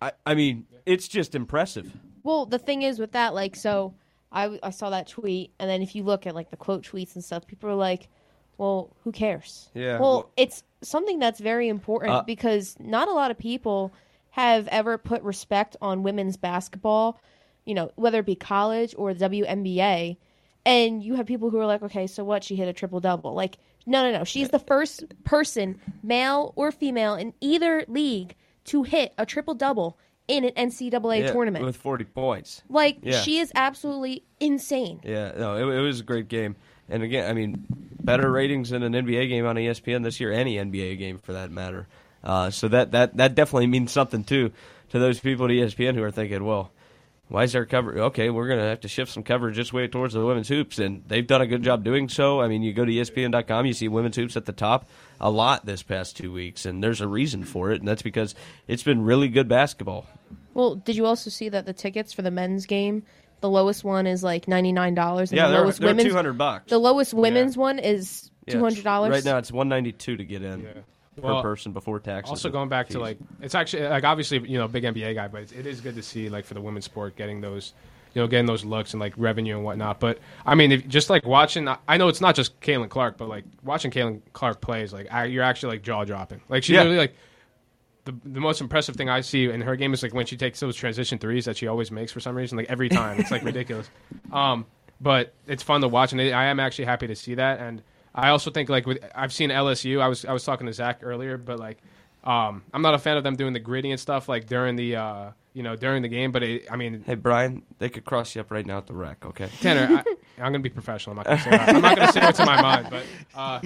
I, I mean, it's just impressive. Well, the thing is with that, like, so I, I saw that tweet, and then if you look at like the quote tweets and stuff, people are like, "Well, who cares?" Yeah, Well, well- it's something that's very important Uh, because not a lot of people have ever put respect on women's basketball. You know, whether it be college or the WNBA, and you have people who are like, "Okay, so what? She hit a triple double." Like, no, no, no. She's the first person, male or female, in either league to hit a triple double in an NCAA Yeah, tournament. with forty points. Like Yeah. she is absolutely insane. Yeah, no, it, it was a great game. And again, I mean, better ratings than an NBA game on ESPN this year, any NBA game for that matter. Uh, so that, that that definitely means something too to those people at ESPN who are thinking, well, why is our cover? Okay, we're going to have to shift some coverage this way towards the women's hoops, and they've done a good job doing so. I mean, you go to ESPN.com, you see women's hoops at the top a lot this past two weeks, and there's a reason for it, and that's because it's been really good basketball. Well, did you also see that the tickets for the men's game, the lowest one is like ninety nine dollars, and Yeah, the they're- lowest they're women's 200 bucks. The lowest women's one is two hundred dollars. Right now, it's one ninety two to get in per Well, person before taxes. Also going back to like it's actually like obviously you know big NBA guy, but it is good to see like for the women's sport getting those you know getting those looks and like revenue and whatnot. But I mean, if, just like watching, I know it's not just Caitlin Clark, but like watching Caitlin Clark plays, like I, you're actually like jaw dropping. Like she Yeah. literally like. The, the most impressive thing I see in her game is like when she takes those transition threes that she always makes for some reason, like every time. It's like ridiculous. Um, but it's fun to watch, and I am actually happy to see that. And I also think like with I've seen LSU. I was I was talking to Zach earlier, but like um, I'm not a fan of them doing the gritty and stuff like during the uh, you know during the game. But it, I mean, Hey Brian, they could cross you up right now at the wreck. Okay, Tanner, I, I'm going to be professional. I'm not going to say that. I'm not going to say what's in my mind, but uh,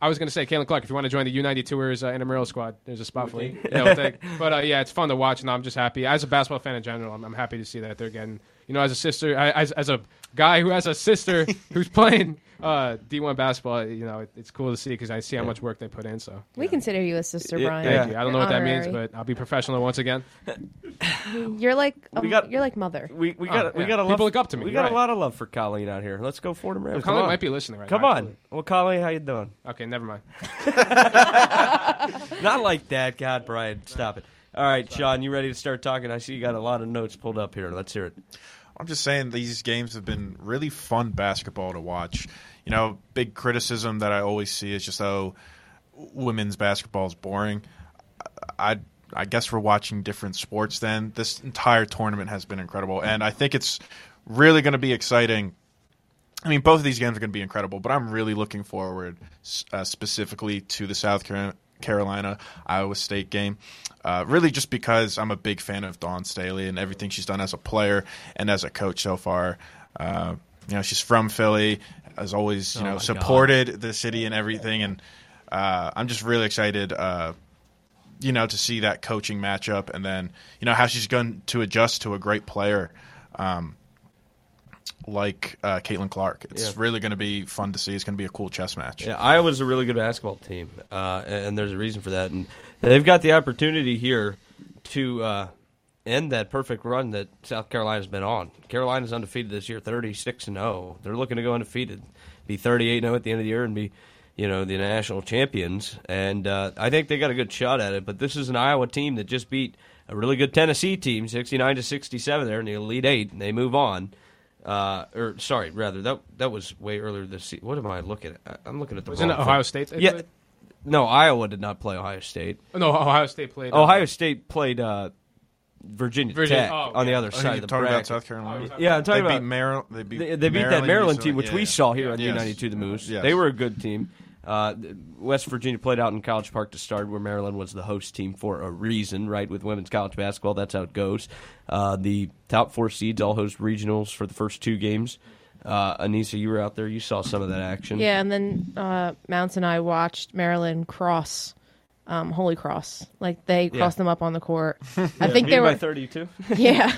I was going to say, Caitlin Clark, if you want to join the U92ers uh, intramural squad, there's a spot for you. Yeah, we'll take- but uh, yeah, it's fun to watch, and I'm just happy. As a basketball fan in general, I'm, I'm happy to see that they're getting, you know, as a sister, I, as, as a guy who has a sister who's playing uh, D1 basketball, you know, it, it's cool to see because I see how much work they put in. So We consider you a sister, Yeah, Brian. thank you. I don't know what that means, Honorary. but I'll be professional once again. You're like um, We got- you're like mother. we we Oh, got we yeah. got a People love, look up to me, We you're got a lot of love for Colleen out here. Let's go Fordham Rams. Colleen Come on. might be listening right Come now, on. actually. Well, Colleen, how you doing? Okay, never mind. Not like that, God, Brian. Stop it. All right, Sean, you ready to start talking? I see you got a lot of notes pulled up here. Let's hear it. I'm just saying these games have been really fun basketball to watch. You know, big criticism that I always see is just oh, women's basketball is boring. I I guess we're watching different sports. Then this entire tournament has been incredible, and I think it's really going to be exciting. I mean, both of these games are going to be incredible, but I'm really looking forward uh, specifically to the South Car- Carolina Iowa State game. Uh, really, just because I'm a big fan of Dawn Staley and everything she's done as a player and as a coach so far. Uh, you know, she's from Philly, has always you Oh know supported the city and everything, and uh, I'm just really excited. Uh, you know, to see that coaching matchup, and then you know how she's going to adjust to a great player. Um, like uh, Caitlin Clark, it's Yeah. really going to be fun to see. It's going to be a cool chess match. Yeah, Iowa's a really good basketball team, uh, and there's a reason for that. And they've got the opportunity here to uh, end that perfect run that South Carolina's been on. Carolina's undefeated this year, 36 and 0. They're looking to go undefeated, be 38 0 at the end of the year, and be you know the national champions. And uh, I think they got a good shot at it. But this is an Iowa team that just beat a really good Tennessee team, 69 to 67. There in the Elite Eight, and they move on. Uh, or sorry, rather that that was way earlier this season. What am I looking at? I- I'm looking at the Wasn't wrong it Ohio. State they Yeah, played? no, Iowa did not play Ohio State. Oh, no, Ohio State played. uh, Ohio State played uh, Virginia, Virginia- Tech oh, on the other Oh, side you're of the talking about. South Carolina? Yeah, I'm talking They beat about Maryland- they beat they, they beat that Maryland Maryland team, which Yeah, we yeah. saw here on Yes. U92 The Moose. Yes. They were a good team. Uh, West Virginia played out in College Park to start, where Maryland was the host team for a reason, right? With women's college basketball, that's how it goes. Uh, the top four seeds all host regionals for the first two games. Uh, Anissa, you were out there. You saw some of that action. Yeah, and then uh, Mounts and I watched Maryland cross um, Holy Cross. Like they Yeah. crossed them up on the court. I think they by were 32. yeah.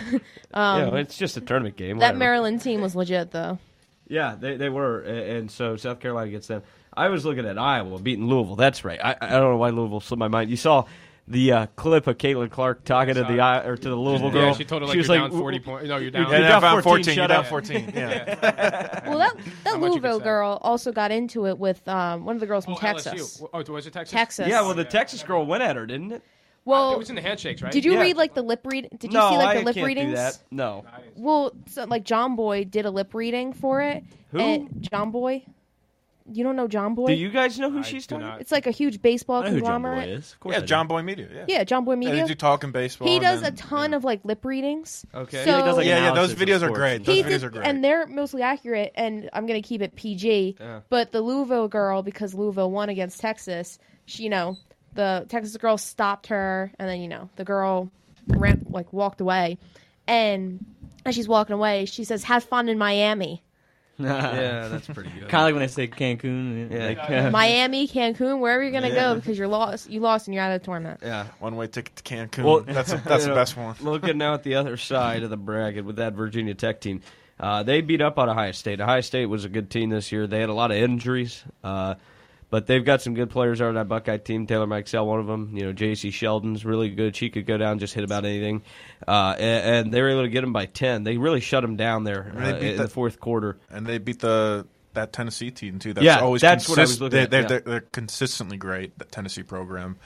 Um, yeah, it's just a tournament game. that whatever. Maryland team was legit though. Yeah, they, they were, and so South Carolina gets them. I was looking at Iowa beating Louisville. That's right. I, I don't know why Louisville slipped my mind. You saw the uh, clip of Caitlin Clark talking to the I- or to the Louisville Yeah, girl. she told her, like, was you're like, down 40 "W- point- no, you're you're down- Yeah, down down 14, 14, you're down up." 14. Yeah. Well, that that much you could Louisville girl also got into it with um, one of the girls from Oh, Texas. LSU. Oh, was it Texas? Texas. Yeah, well, the Texas girl went at her, didn't it? Well, it was in the handshakes, right? Did you Yeah. read like the lip read? Did you no, see like I the lip can't readings? do that. No. Well, so, like John Boy did a lip reading for it. Who? And John Boy. You don't know John Boy? Do you guys know who she's talking? about? It's like a huge baseball I know who John Boy conglomerate. is. Of course yeah, do. John Boy Media. Yeah, Yeah, John Boy Yeah, Media. they do talk talking baseball. he and does then- a ton of like lip readings. Okay. So Yeah, he does, like, Yeah, yeah, those analysis of videos are sports great. and Those he videos did, are great. and they're mostly accurate. And I'm gonna keep it PG. Yeah. But the Louisville girl, because Louisville won against Texas, she, you know, the Texas girl stopped her, and then you know the girl ran like walked away, and as she's walking away, she says, "Have fun in Miami." Yeah, that's pretty good. Kind of like when I say Cancun. Yeah. Like, uh, Miami, Cancun, wherever you're gonna Yeah. go because you're lost. You lost and you're out of the tournament. Yeah. One way ticket to Cancun. Well, that's a, that's the know, best one. Looking now at the other side of the bracket with that Virginia Tech team, uh, they beat up on Ohio State. Ohio State was a good team this year. They had a lot of injuries, uh, but they've got some good players on that Buckeye team. Taylor Mikesell, one of them. You know, Jacy Sheldon's really good. She could go down and just hit about anything, uh, and, and they were able to get them by ten. They really shut them down there uh, in the- the fourth quarter. And they beat the that Tennessee team too. That's Yeah, always that's what I was looking they, at, They're, yeah. they're, they're consistently great. That Tennessee program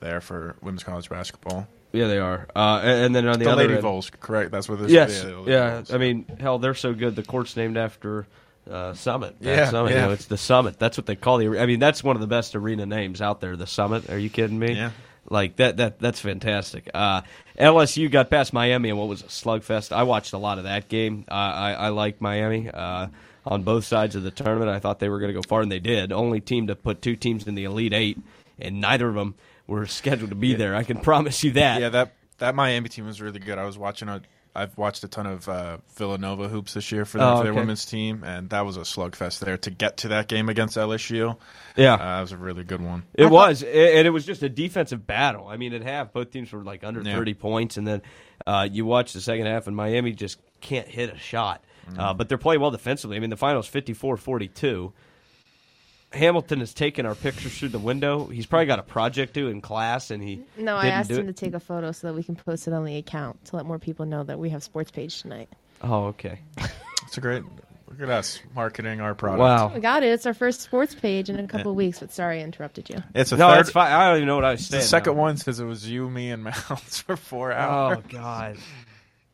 there for women's college basketball. Yeah, they are. Uh, and, then on the, The other Lady end, Vols, correct? That's what this Yes, is. Yeah, yeah. I mean, hell, they're so good. The court's named after uh, Summitt. Yeah, Summitt. yeah. You know, it's the Summitt. That's what they call the. I mean, that's one of the best arena names out there. The Summitt. Are you kidding me? Yeah. Like that. That that's fantastic. Uh, LSU got past Miami and what was a slugfest. I watched a lot of that game. Uh, I I like Miami. Uh, on both sides of the tournament, I thought they were going to go far, and they did. Only team to put two teams in the Elite Eight, and neither of them were scheduled to be there. I can promise you that. Yeah, that that Miami team was really good. I was watching a. I've watched a ton of uh, Villanova hoops this year for, their Oh, for their okay. women's team, and that was a slugfest there to get to that game against LSU. Yeah. uh, that was a really good one. It was, a- and it was just a defensive battle. I mean, at half, both teams were like under Yeah. 30 points, and then uh, you watch the second half, and Miami just can't hit a shot. Mm-hmm. Uh, but they're playing well defensively. I mean, the finals 54 42. Hamilton has taken our pictures through the window. He's probably got a project due in class, and he No, I didn't asked do him it. to take a photo so that we can post it on the account to let more people know that we have sports page tonight. Oh, okay. It's a great. Look at us marketing our product. Wow. We got it. It's our first sports page in a couple of weeks. But sorry, I interrupted you. It's a no, third. it's fine. I don't even know what I was saying. the second now. one because it was you, me, and Mounds for four oh, hours. Oh God.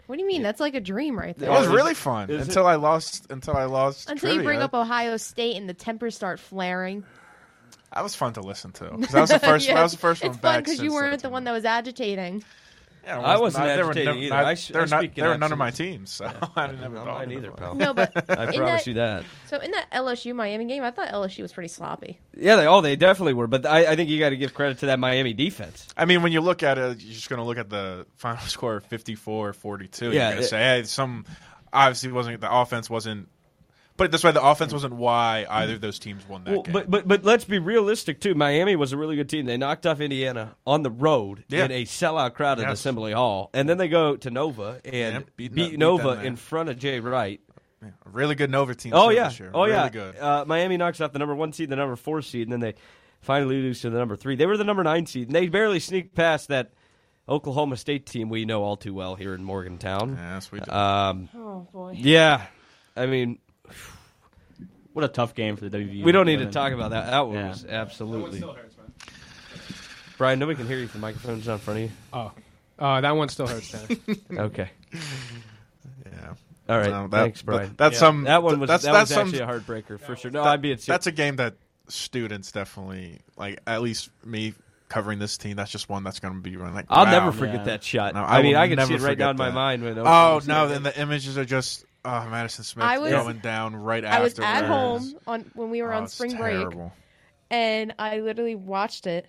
What do you mean? That's like a dream right there. It was really fun Is until I lost. Until I lost. Until you bring trivia. up Ohio State and the tempers start flaring. That was fun to listen to. 'cause that was the first. Yeah, That was the first it's one fun back. because you since weren't the that one that was agitating. Yeah, it I wasn't not- they were agitating no- either. not- I sh- they were I not- they were none of my teams, so I didn't have Not a mine either, pal. No, but I in promise that- you that. So in that LSU Miami game, I thought LSU was pretty sloppy. Yeah, they oh they definitely were, but I, I think you got to give credit to that Miami defense. I mean, when you look at it, you're just going to look at the final score 54 42. Yeah, You're going to say, hey, some obviously wasn't the offense wasn't. Put it this way: the offense wasn't why either of those teams won that Well, game. but but but let's be realistic too. Miami was a really good team. They knocked off Indiana on the road Yeah. in a sellout crowd at Yes. Assembly Hall, and then they go to Nova and Yeah, beat, beat no- beat Nova them in front of Jay Wright. Yeah, a really good Nova team. Oh yeah, this year. oh really yeah. good. Uh, Miami knocks off the number one seed, the number four seed, and then they finally lose to the number three. They were the number nine seed, and they barely sneaked past that Oklahoma State team we know all too well here in Morgantown. Yes, we do. Um, Oh boy. yeah, I mean, What a tough game for the WVU. we don't need to talk about that. That one Yeah. was absolutely. Brian, nobody can hear you. if The microphone's not in front of you. Oh, uh, that one still hurts. Dan. Okay. yeah. All right. No, that- Thanks, that- Brian. that's Yeah. some- That one was that's- that that's was some- actually a heartbreaker for sure. No, That- I'd be at That's a game that students definitely like. At least me covering this team, that's just one that's going to be running. Like, I'll wow. never forget Yeah. that shot. No, I, mean, I can never see it right forget now in my that. mind. When Oh no! State- And the images are just oh Madison Smith I was- going down right after. I after. was at home on when we were Oh, on it's spring break, and I literally watched it.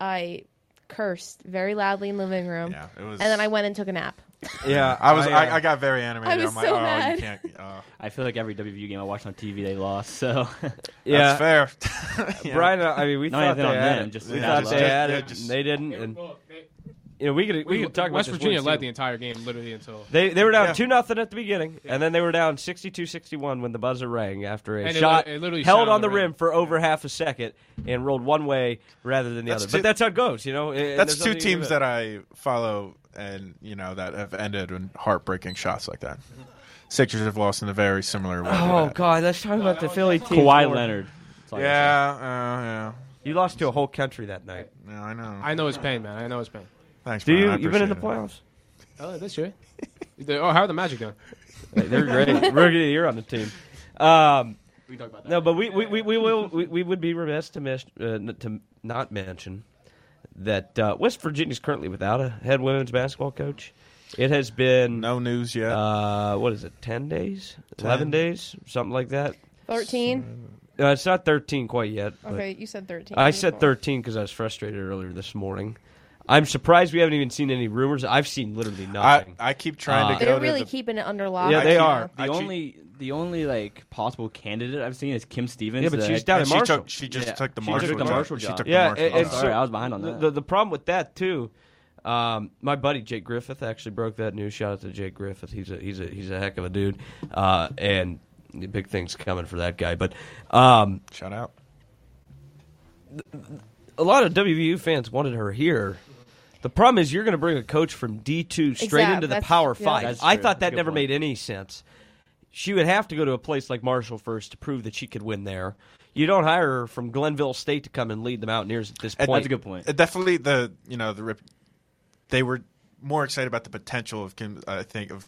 I cursed very loudly in the living room, Yeah, it was. and then I went and took a nap. yeah, I was. uh, I, I got very animated. I was am like, so oh, mad. you can't. Uh, I feel like every WVU game I watched on TV, they lost. So yeah, that's fair. Yeah. Brian. uh, I mean, we Not thought anything they on had them, it. just we that thought they loss. had Yeah, it, just- and they didn't. And you know, we could we could talk about West this Virginia one led seed. the entire game, literally until They they were down Yeah. two nothing at the beginning, and then they were down 62-61 when the buzzer rang after a And it shot li- it literally held sat on on the the rim rim. for over half a second and rolled one way rather than the That's other. two- but that's how it goes, you know. and That's there's two nothing you can teams do that I follow, and you know that have ended in heartbreaking shots like that. Sixers have lost in a very similar way. to Oh that. God, let's talk about the Philly team. Kawhi more. Leonard. That's all I gotta Yeah, uh, yeah. You lost to a whole country that night. Yeah, I know. I know his pain, man. I know his pain. Thanks. Do Brian, you? You've been in the playoffs. Oh, this year. Oh, how are the Magic doing? Hey, they're great. Rookie of the year on the team. Um, We talk about that. no, but we, we, we, we will we, we would be remiss to miss uh, to not mention that uh, West Virginia is currently without a head women's basketball coach. It has been No news yet. uh, what is it? Ten days, eleven days, something like that. Thirteen. Uh, it's not thirteen quite yet. Okay, you said thirteen. I said 13 because I was frustrated earlier this morning. I'm surprised we haven't even seen any rumors. I've seen literally nothing. I keep trying Uh, to go They're to really the keeping it under lock. Yeah, they I- are. The I- only the only like possible candidate I've seen is Kim Stevens. Yeah, but the she's head- down and she Marshall. took she just Yeah, took the she Marshall took the job. Marshall She job. took yeah, the Marshall and, and job. Sorry, I was behind on the, that. The, the problem with that too, um, my buddy Jake Griffith actually broke that news. Shout out to Jake Griffith. He's a he's a he's a heck of a dude, uh, and the big things coming for that guy. But um, Shout out. a lot of WVU fans wanted her here. The problem is you're going to bring a coach from D two straight Exact- into the that's- Power yeah. Five. I thought that never point. made any sense. She would have to go to a place like Marshall first to prove that she could win there. You don't hire her from Glenville State to come and lead the Mountaineers at this point. That's a good point. Uh, Definitely the you know the rip, they were more excited about the potential of Kim. I think of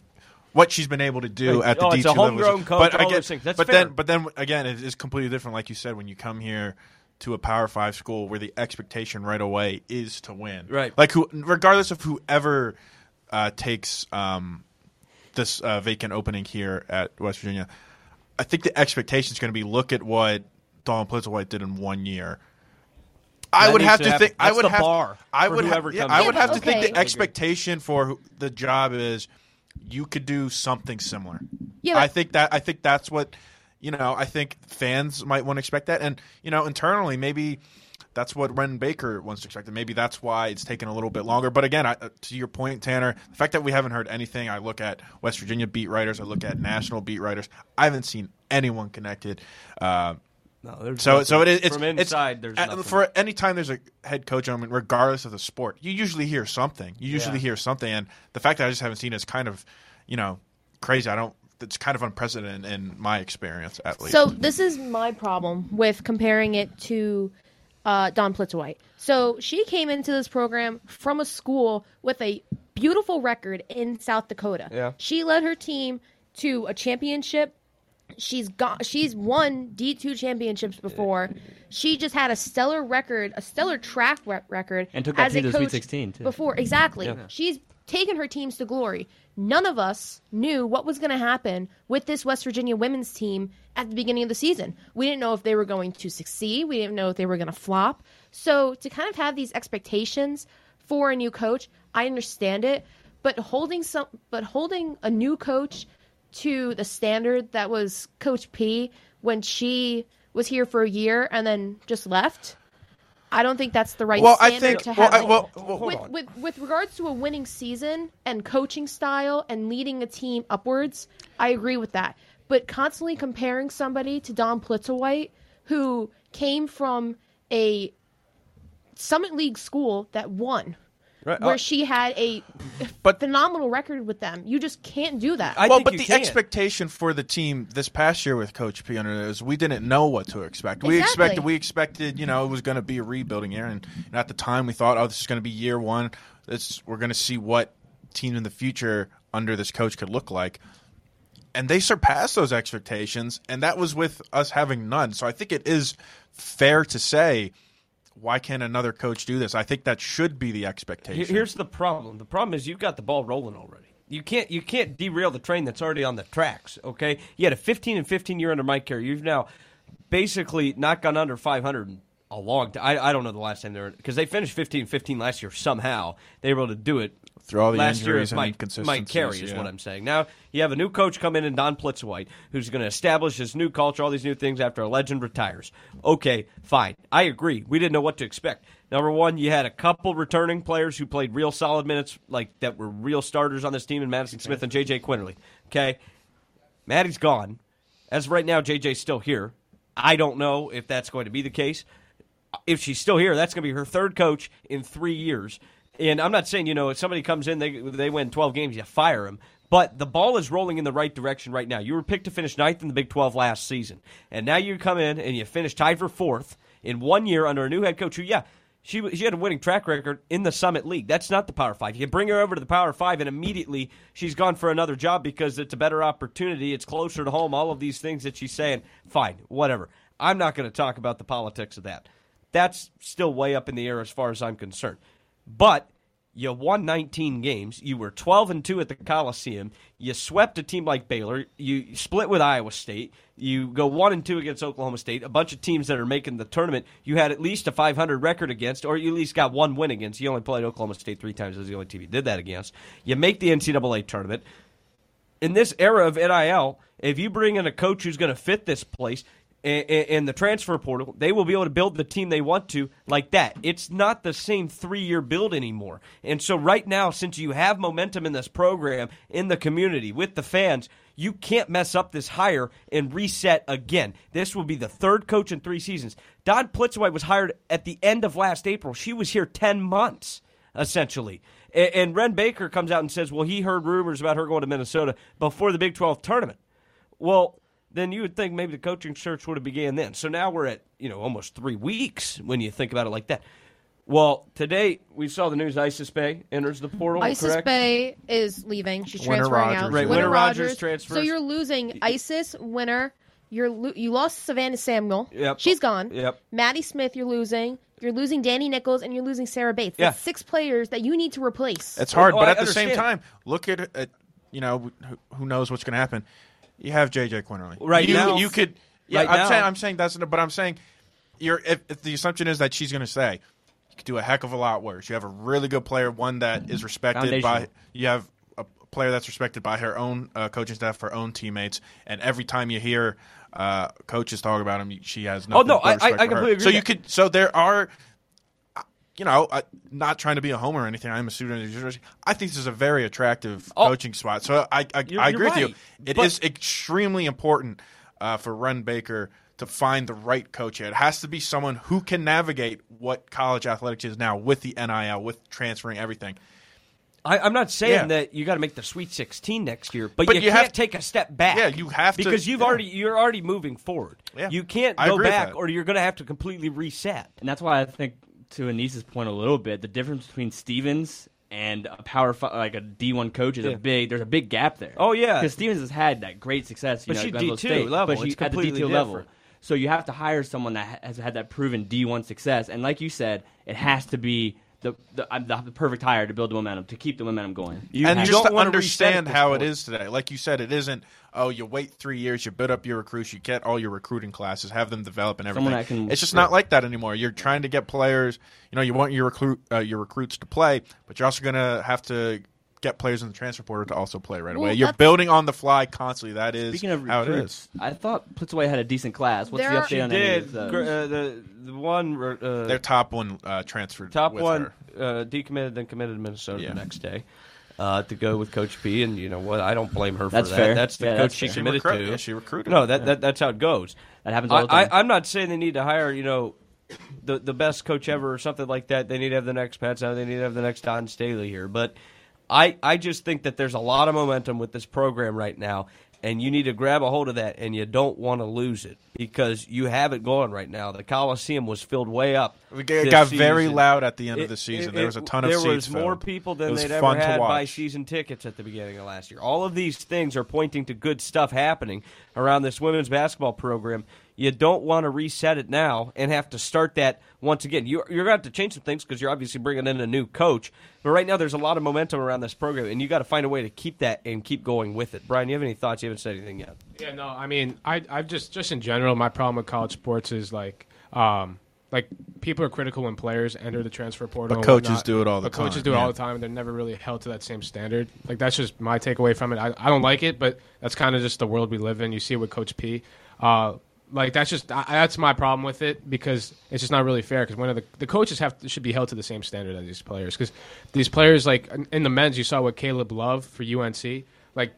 what she's been able to do Right. at the Oh, D it's two a level. homegrown coach, but all again, those things. That's but fair. then but then again, it is completely different. Like you said, when you come here to a Power Five school where the expectation right away is to win, Right. Like who, regardless of whoever uh, takes um, this uh, vacant opening here at West Virginia, I think the expectation is going to be look at what Dawn Plitzuweit did in one year. I would have to to think. I would the have. bar I would have. Yeah, I would have to think the expectation for who- the job is you could do something similar. Yeah, I think that. I think that's what you know. I think fans might want to expect that, and you know, internally maybe. That's what Wren Baker wants to expect, and maybe that's why it's taken a little bit longer. But again, I, uh, to your point, Tanner, the fact that we haven't heard anything, I look at West Virginia beat writers, I look at national beat writers, I haven't seen anyone connected. Uh, No, there's so so it is it's, from it's- inside. there's uh, nothing. for any time there's a head coach. I mean, regardless of the sport, you usually hear something. You usually Yeah. hear something, and the fact that I just haven't seen it is kind of, you know, crazy. I don't. It's kind of unprecedented in my experience, at least. So this is my problem with comparing it to uh, Dawn Plitzuweit. So she came into this program from a school with a beautiful record in South Dakota. Yeah. She led her team to a championship. She's got she's won D2 championships before. She just had a stellar record, a stellar track re- record And took that as team a to the Sweet coach 16, too. Before exactly. Yeah. She's taken her teams to glory. None of us knew what was going to happen with this West Virginia women's team at the beginning of the season. We didn't know if they were going to succeed. We didn't know if they were going to flop. So to kind of have these expectations for a new coach, I understand it, but holding some but holding a new coach to the standard that was Coach P when she was here for a year and then just left. I don't think that's the right Well, I standard think- to well, have. I- well, well, with, on. with with regards to a winning season and coaching style and leading a team upwards, I agree with that. But constantly comparing somebody to Dawn Plitzuweit, who came from a Summit League school that won, Right, where uh, she had a but, phenomenal record with them, you just can't do that. well, but the expectation for the team this past year with Coach P under it is we didn't know what to expect. We expected we expected you know it was going to be a rebuilding year, and, and at the time we thought, oh, this is going to be year one. This we're going to see what team in the future under this coach could look like. And they surpassed those expectations, and that was with us having none. So I think it is fair to say, why can't another coach do this? I think that should be the expectation. Here's the problem. The problem is you've got the ball rolling already. You can't you can't derail the train that's already on the tracks. Okay, you had a 15 and 15 year under Mike Carey. You've now basically not gone under 500 a long time. I, I don't know the last time they were because they finished 15 and 15 last year somehow. They were able to do it Through all the last year. injuries and Mike, inconsistencies, Mike Carey is yeah. what I'm saying. Now you have a new coach come in and Dawn Plitzuweit who's going to establish his new culture, all these new things after a legend retires. Okay, fine. I agree. We didn't know what to expect. Number one, you had a couple returning players who played real solid minutes, like that were real starters on this team in Madison Smith and J.J. Quinerly. Okay, Maddie's gone. As of right now, JJ's still here. I don't know if that's going to be the case. If she's still here, that's going to be her third coach in three years. And I'm not saying, you know, if somebody comes in, they, they win 12 games, you fire them. But the ball is rolling in the right direction right now. You were picked to finish ninth in the Big 12 last season. And now you come in and you finish tied for fourth in one year under a new head coach who, yeah, she, she had a winning track record in the Summit League. That's not the Power Five. You bring her over to the Power Five, and immediately she's gone for another job because it's a better opportunity. It's closer to home. All of these things that she's saying. Fine, whatever. I'm not going to talk about the politics of that. That's still way up in the air as far as I'm concerned. But You won 19 games. You were 12 and 2 at the Coliseum. You swept a team like Baylor. You split with Iowa State. You go 1 and 2 against Oklahoma State. A bunch of teams that are making the tournament. You had at least a 500 record against, or you at least got one win against. You only played Oklahoma State three times. as the only team you did that against. You make the NCAA tournament in this era of NIL, if you bring in a coach who's going to fit this place and the transfer portal, they will be able to build the team they want to like that. It's not the same three year build anymore. And so, right now, since you have momentum in this program, in the community, with the fans, you can't mess up this hire and reset again. This will be the third coach in three seasons. Dawn Plitzuweit was hired at the end of last April. She was here 10 months essentially. And Wren Baker comes out and says, well, he heard rumors about her going to Minnesota before the Big 12 tournament. Well, then you would think maybe the coaching search would have began then. So now we're at, you know, almost three weeks when you think about it like that. Well, today we saw the news Isis Beh enters the portal, Isis correct? Bay is leaving. She's Winter transferring Rogers. out. Right, Winter Rogers transfers. So you're losing Isis, Winter. You're lo- you lost Savannah Samuel. Yep. She's gone. Yep. Maddie Smith, you're losing. You're losing Danny Nichols, and you're losing Sarah Bates. Yeah. Six players that you need to replace. It's hard, Oh, but I at the same time, look at, at you know who, who knows what's going to happen. You have JJ Quinerly Right you, now- you could. Yeah, right I'm now- saying I'm saying that's but I'm saying you're if, if the assumption is that she's going to say you could do a heck of a lot worse. You have a really good player, one that is respected by. You have a player that's respected by her own uh, coaching staff, her own teammates, and every time you hear uh, coaches talk about him, she has no. Oh, no, I- I- I completely agree So you could. So there are you know, uh, not trying to be a homer or anything. I'm a student at the university. I think this is a very attractive coaching spot. So I, I, I you're agree with you. right. It But- is extremely important uh, for Wren Baker to find the right coach. here. It has to be someone who can navigate what college athletics is now with the NIL, with transferring everything. I, I'm not saying Yeah. that you got to make the Sweet 16 next year, but, But you, you can't have- take a step back. Yeah, you have to- because you've yeah. already you're already moving forward. Yeah. You can't go back, or you're going to have to completely reset. And that's why I think, to Anissa's point a little bit, the difference between Stevens and a power like a D one coach is Yeah. a big. There's a big gap there. Oh, yeah. because Stevens has had that great success. You But know, she at D2 level, but she it's at the completely D2 level. So you have to hire someone that has had that proven D one success, and like you said, it has to be. The, the, the, the perfect hire to build the momentum to keep the momentum going. and have- just to wanna understand at how point. it is today. Like you said, it isn't. Oh, you wait three years, you build up your recruits, you get all your recruiting classes, have them develop and everything. Can- it's just not like that anymore. You're trying to get players. You know, you want your recruit uh, your recruits to play, but you're also going to have to get players in the transfer portal to also play right Well, away. You're that's- building on the fly constantly. That is Speaking of how it recruits, is. I thought Plitzuweit had a decent class. What's There the are- update She on any did. of those? Gr- uh, the the one uh, Their top one uh, transferred. top with one her. uh, decommitted, then committed to Minnesota Yeah. the next day. Uh, to go with Coach P, and you know what? I don't blame her for That's that. fair. That's the Yeah, coach that's she fair. She committed recruited- to. yeah, she recruited No, that, Yeah. that that's how it goes. That happens all the I, time. I, I'm not saying they need to hire you know the the best coach ever or something like that. They need to have the next Pat Summitt. They need to have the next Dawn Staley here. But I I just think that there's a lot of momentum with this program right now, and you need to grab a hold of that, and you don't want to lose it because you have it going right now. The Coliseum was filled way up. It got- got very loud at the end of the season. it- there was a ton of there was more filled. people than they'd ever had buy season tickets at the beginning of last year. All of these things are pointing to good stuff happening around this women's basketball program. You don't want to reset it now and have to start that once again. You, you're going to have to change some things because you're obviously bringing in a new coach. But right now, there's a lot of momentum around this program, and you got to find a way to keep that and keep going with it. Brian, you have any thoughts? You haven't said anything yet. Yeah, no, I mean, I, I've just, just in general, my problem with college sports is like, um, like people are critical when players enter the transfer portal. But coaches whatnot. do it all the but coaches do it yeah. all the time, and they're never really held to that same standard. Like that's just my takeaway from it. I, I don't like it, but that's kind of just the world we live in. You see it with Coach P. Uh, like that's just I, that's my problem with it because it's just not really fair. Because one of the the coaches have to, should be held to the same standard as these players. Because these players, like in- the men's, you saw what Caleb Love for UNC. Like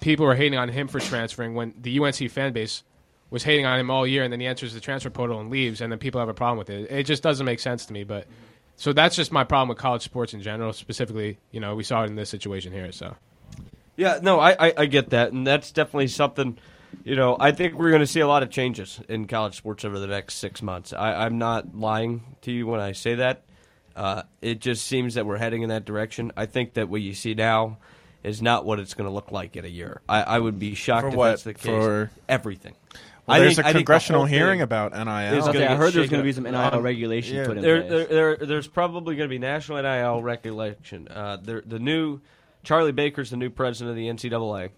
people were hating on him for transferring when the UNC fan base was hating on him all year, and then he enters the transfer portal and leaves, and then people have a problem with it. It just doesn't make sense to me. But so that's just my problem with college sports in general. Specifically, you know, we saw it in this situation here. So Yeah, no, I, I, I get that, and that's definitely something. You know, I think we're going to see a lot of changes in college sports over the next six months. I, I'm not lying to you when I say that. Uh, it just seems that we're heading in that direction. I think that what you see now is not what it's going to look like in a year. I, I would be shocked For if what? that's the case. For- everything. Well, I there's think- a I think the congressional hearing thing about NIL. is I gonna heard get there was shaken going to be some NIL Um, regulation yeah. put in there, place. there, there, there's probably going to be national NIL regulation. Uh, there, the new Charlie Baker's the new president of the NCAA.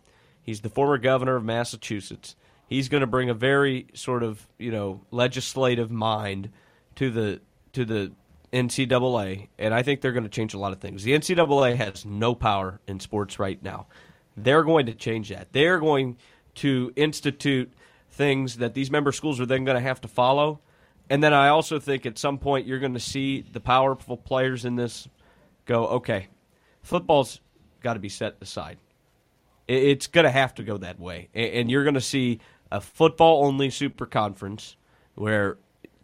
He's the former governor of Massachusetts. He's going to bring a very sort of you know legislative mind to the to the NCAA, and I think they're going to change a lot of things. The NCAA has no power in sports right now. They're going to change that. They're going to institute things that these member schools are then going to have to follow. And then I also think at some point you're going to see the powerful players in this go, okay, football's got to be set aside. It's going to have to go that way. And you're going to see a football only super conference where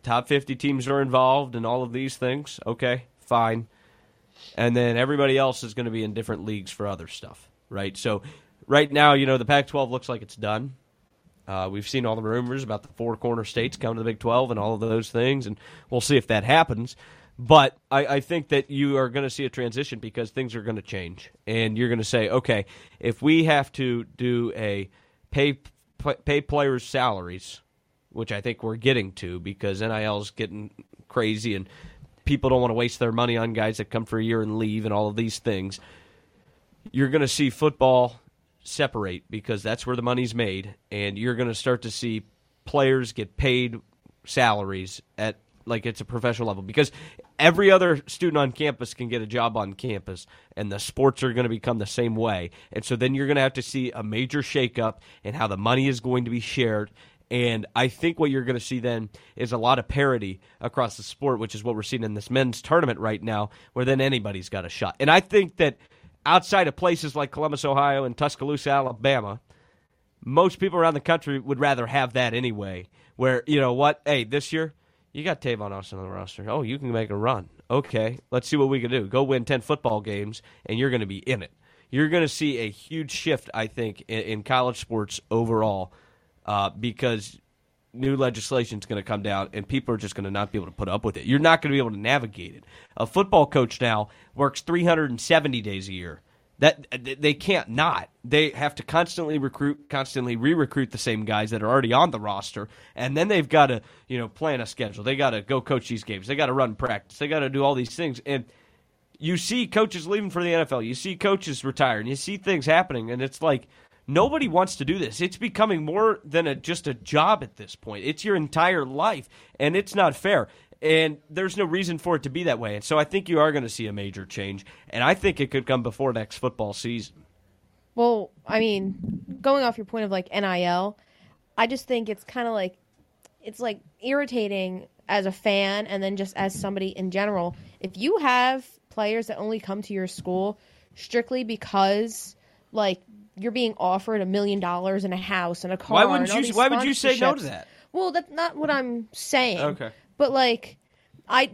top 50 teams are involved and all of these things. Okay, fine. And then everybody else is going to be in different leagues for other stuff, right? So right now, you know, the Pac 12 looks like it's done. Uh, we've seen all the rumors about the four corner states coming to the Big 12 and all of those things, and we'll see if that happens. But I, I think that you are going to see a transition because things are going to change, and you're going to say, okay, if we have to do a pay pay players' salaries, which I think we're getting to because NIL is getting crazy and people don't want to waste their money on guys that come for a year and leave and all of these things. You're going to see football separate because that's where the money's made, and you're going to start to see players get paid salaries at like it's a professional level because every other student on campus can get a job on campus and the sports are going to become the same way and so then you're going to have to see a major shakeup in how the money is going to be shared and I think what you're going to see then is a lot of parity across the sport, which is what we're seeing in this men's tournament right now, where then anybody's got a shot. And I think that outside of places like Columbus, Ohio, and Tuscaloosa, Alabama, most people around the country would rather have that anyway. Where you know what? Hey, this year you got Tavon Austin on the roster. Oh, you can make a run. Okay, let's see what we can do. Go win ten football games, and you're going to be in it. You're going to see a huge shift, I think, in, in college sports overall, uh, because new legislation is going to come down, and people are just going to not be able to put up with it. You're not going to be able to navigate it. A football coach now works 370 days a year. That they can't not. They have to constantly recruit, constantly re-recruit the same guys that are already on the roster, and then they've got to, you know, plan a schedule. They got to go coach these games. They got to run practice. They got to do all these things, and you see coaches leaving for the NFL. You see coaches retiring. You see things happening, and it's like nobody wants to do this. It's becoming more than a, just a job at this point. It's your entire life, and it's not fair. And there's no reason for it to be that way. And so I think you are going to see a major change, and I think it could come before next football season. Well, I mean, going off your point of like NIL, I just think it's kind of like it's like irritating as a fan and then just as somebody in general. If you have players that only come to your school strictly because like you're being offered a million dollars and a house and a car, Why wouldn't you- why would you say no to that? Well, that's not what I'm saying. Okay. But like, I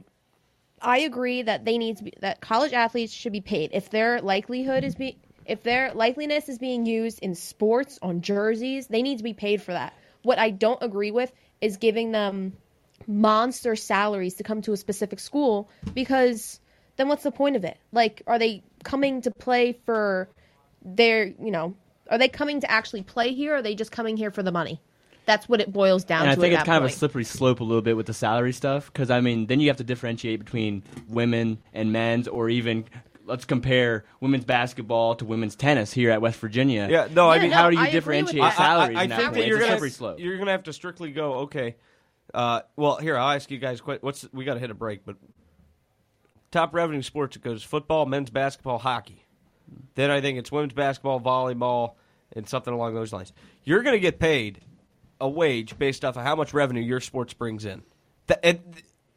I agree that they need to be that college athletes should be paid if their likelihood is be if their likeliness is being used in sports on jerseys, they need to be paid for that. What I don't agree with is giving them monster salaries to come to a specific school because then what's the point of it? Like are they coming to play for their, you know, are they coming to actually play here or are they just coming here for the money? That's what it boils down to. and I think at it's that kind of a slippery slope a little bit with the salary stuff because I mean, then you have to differentiate between women and men's, or even let's compare women's basketball to women's tennis here at West Virginia. Yeah, no, I mean, how do you differentiate salaries? I, I in think point? that you're it's gonna slippery slope. you're gonna have to strictly go. Okay, uh, well, here I'll ask you guys. What's we got to hit a break, but top revenue sports it goes football, men's basketball, hockey. Then I think it's women's basketball, volleyball, and something along those lines. You're going to get paid a wage based off of how much revenue your sports brings in.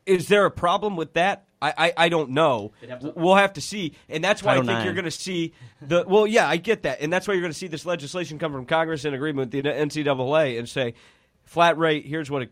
Is there a problem with that? I, I, I don't know. We'll have to see, and that's why I think IX. you're going to see the. Well, yeah, I get that, and that's why you're going to see this legislation come from Congress in agreement with the NCAA and say, flat rate. Here's what it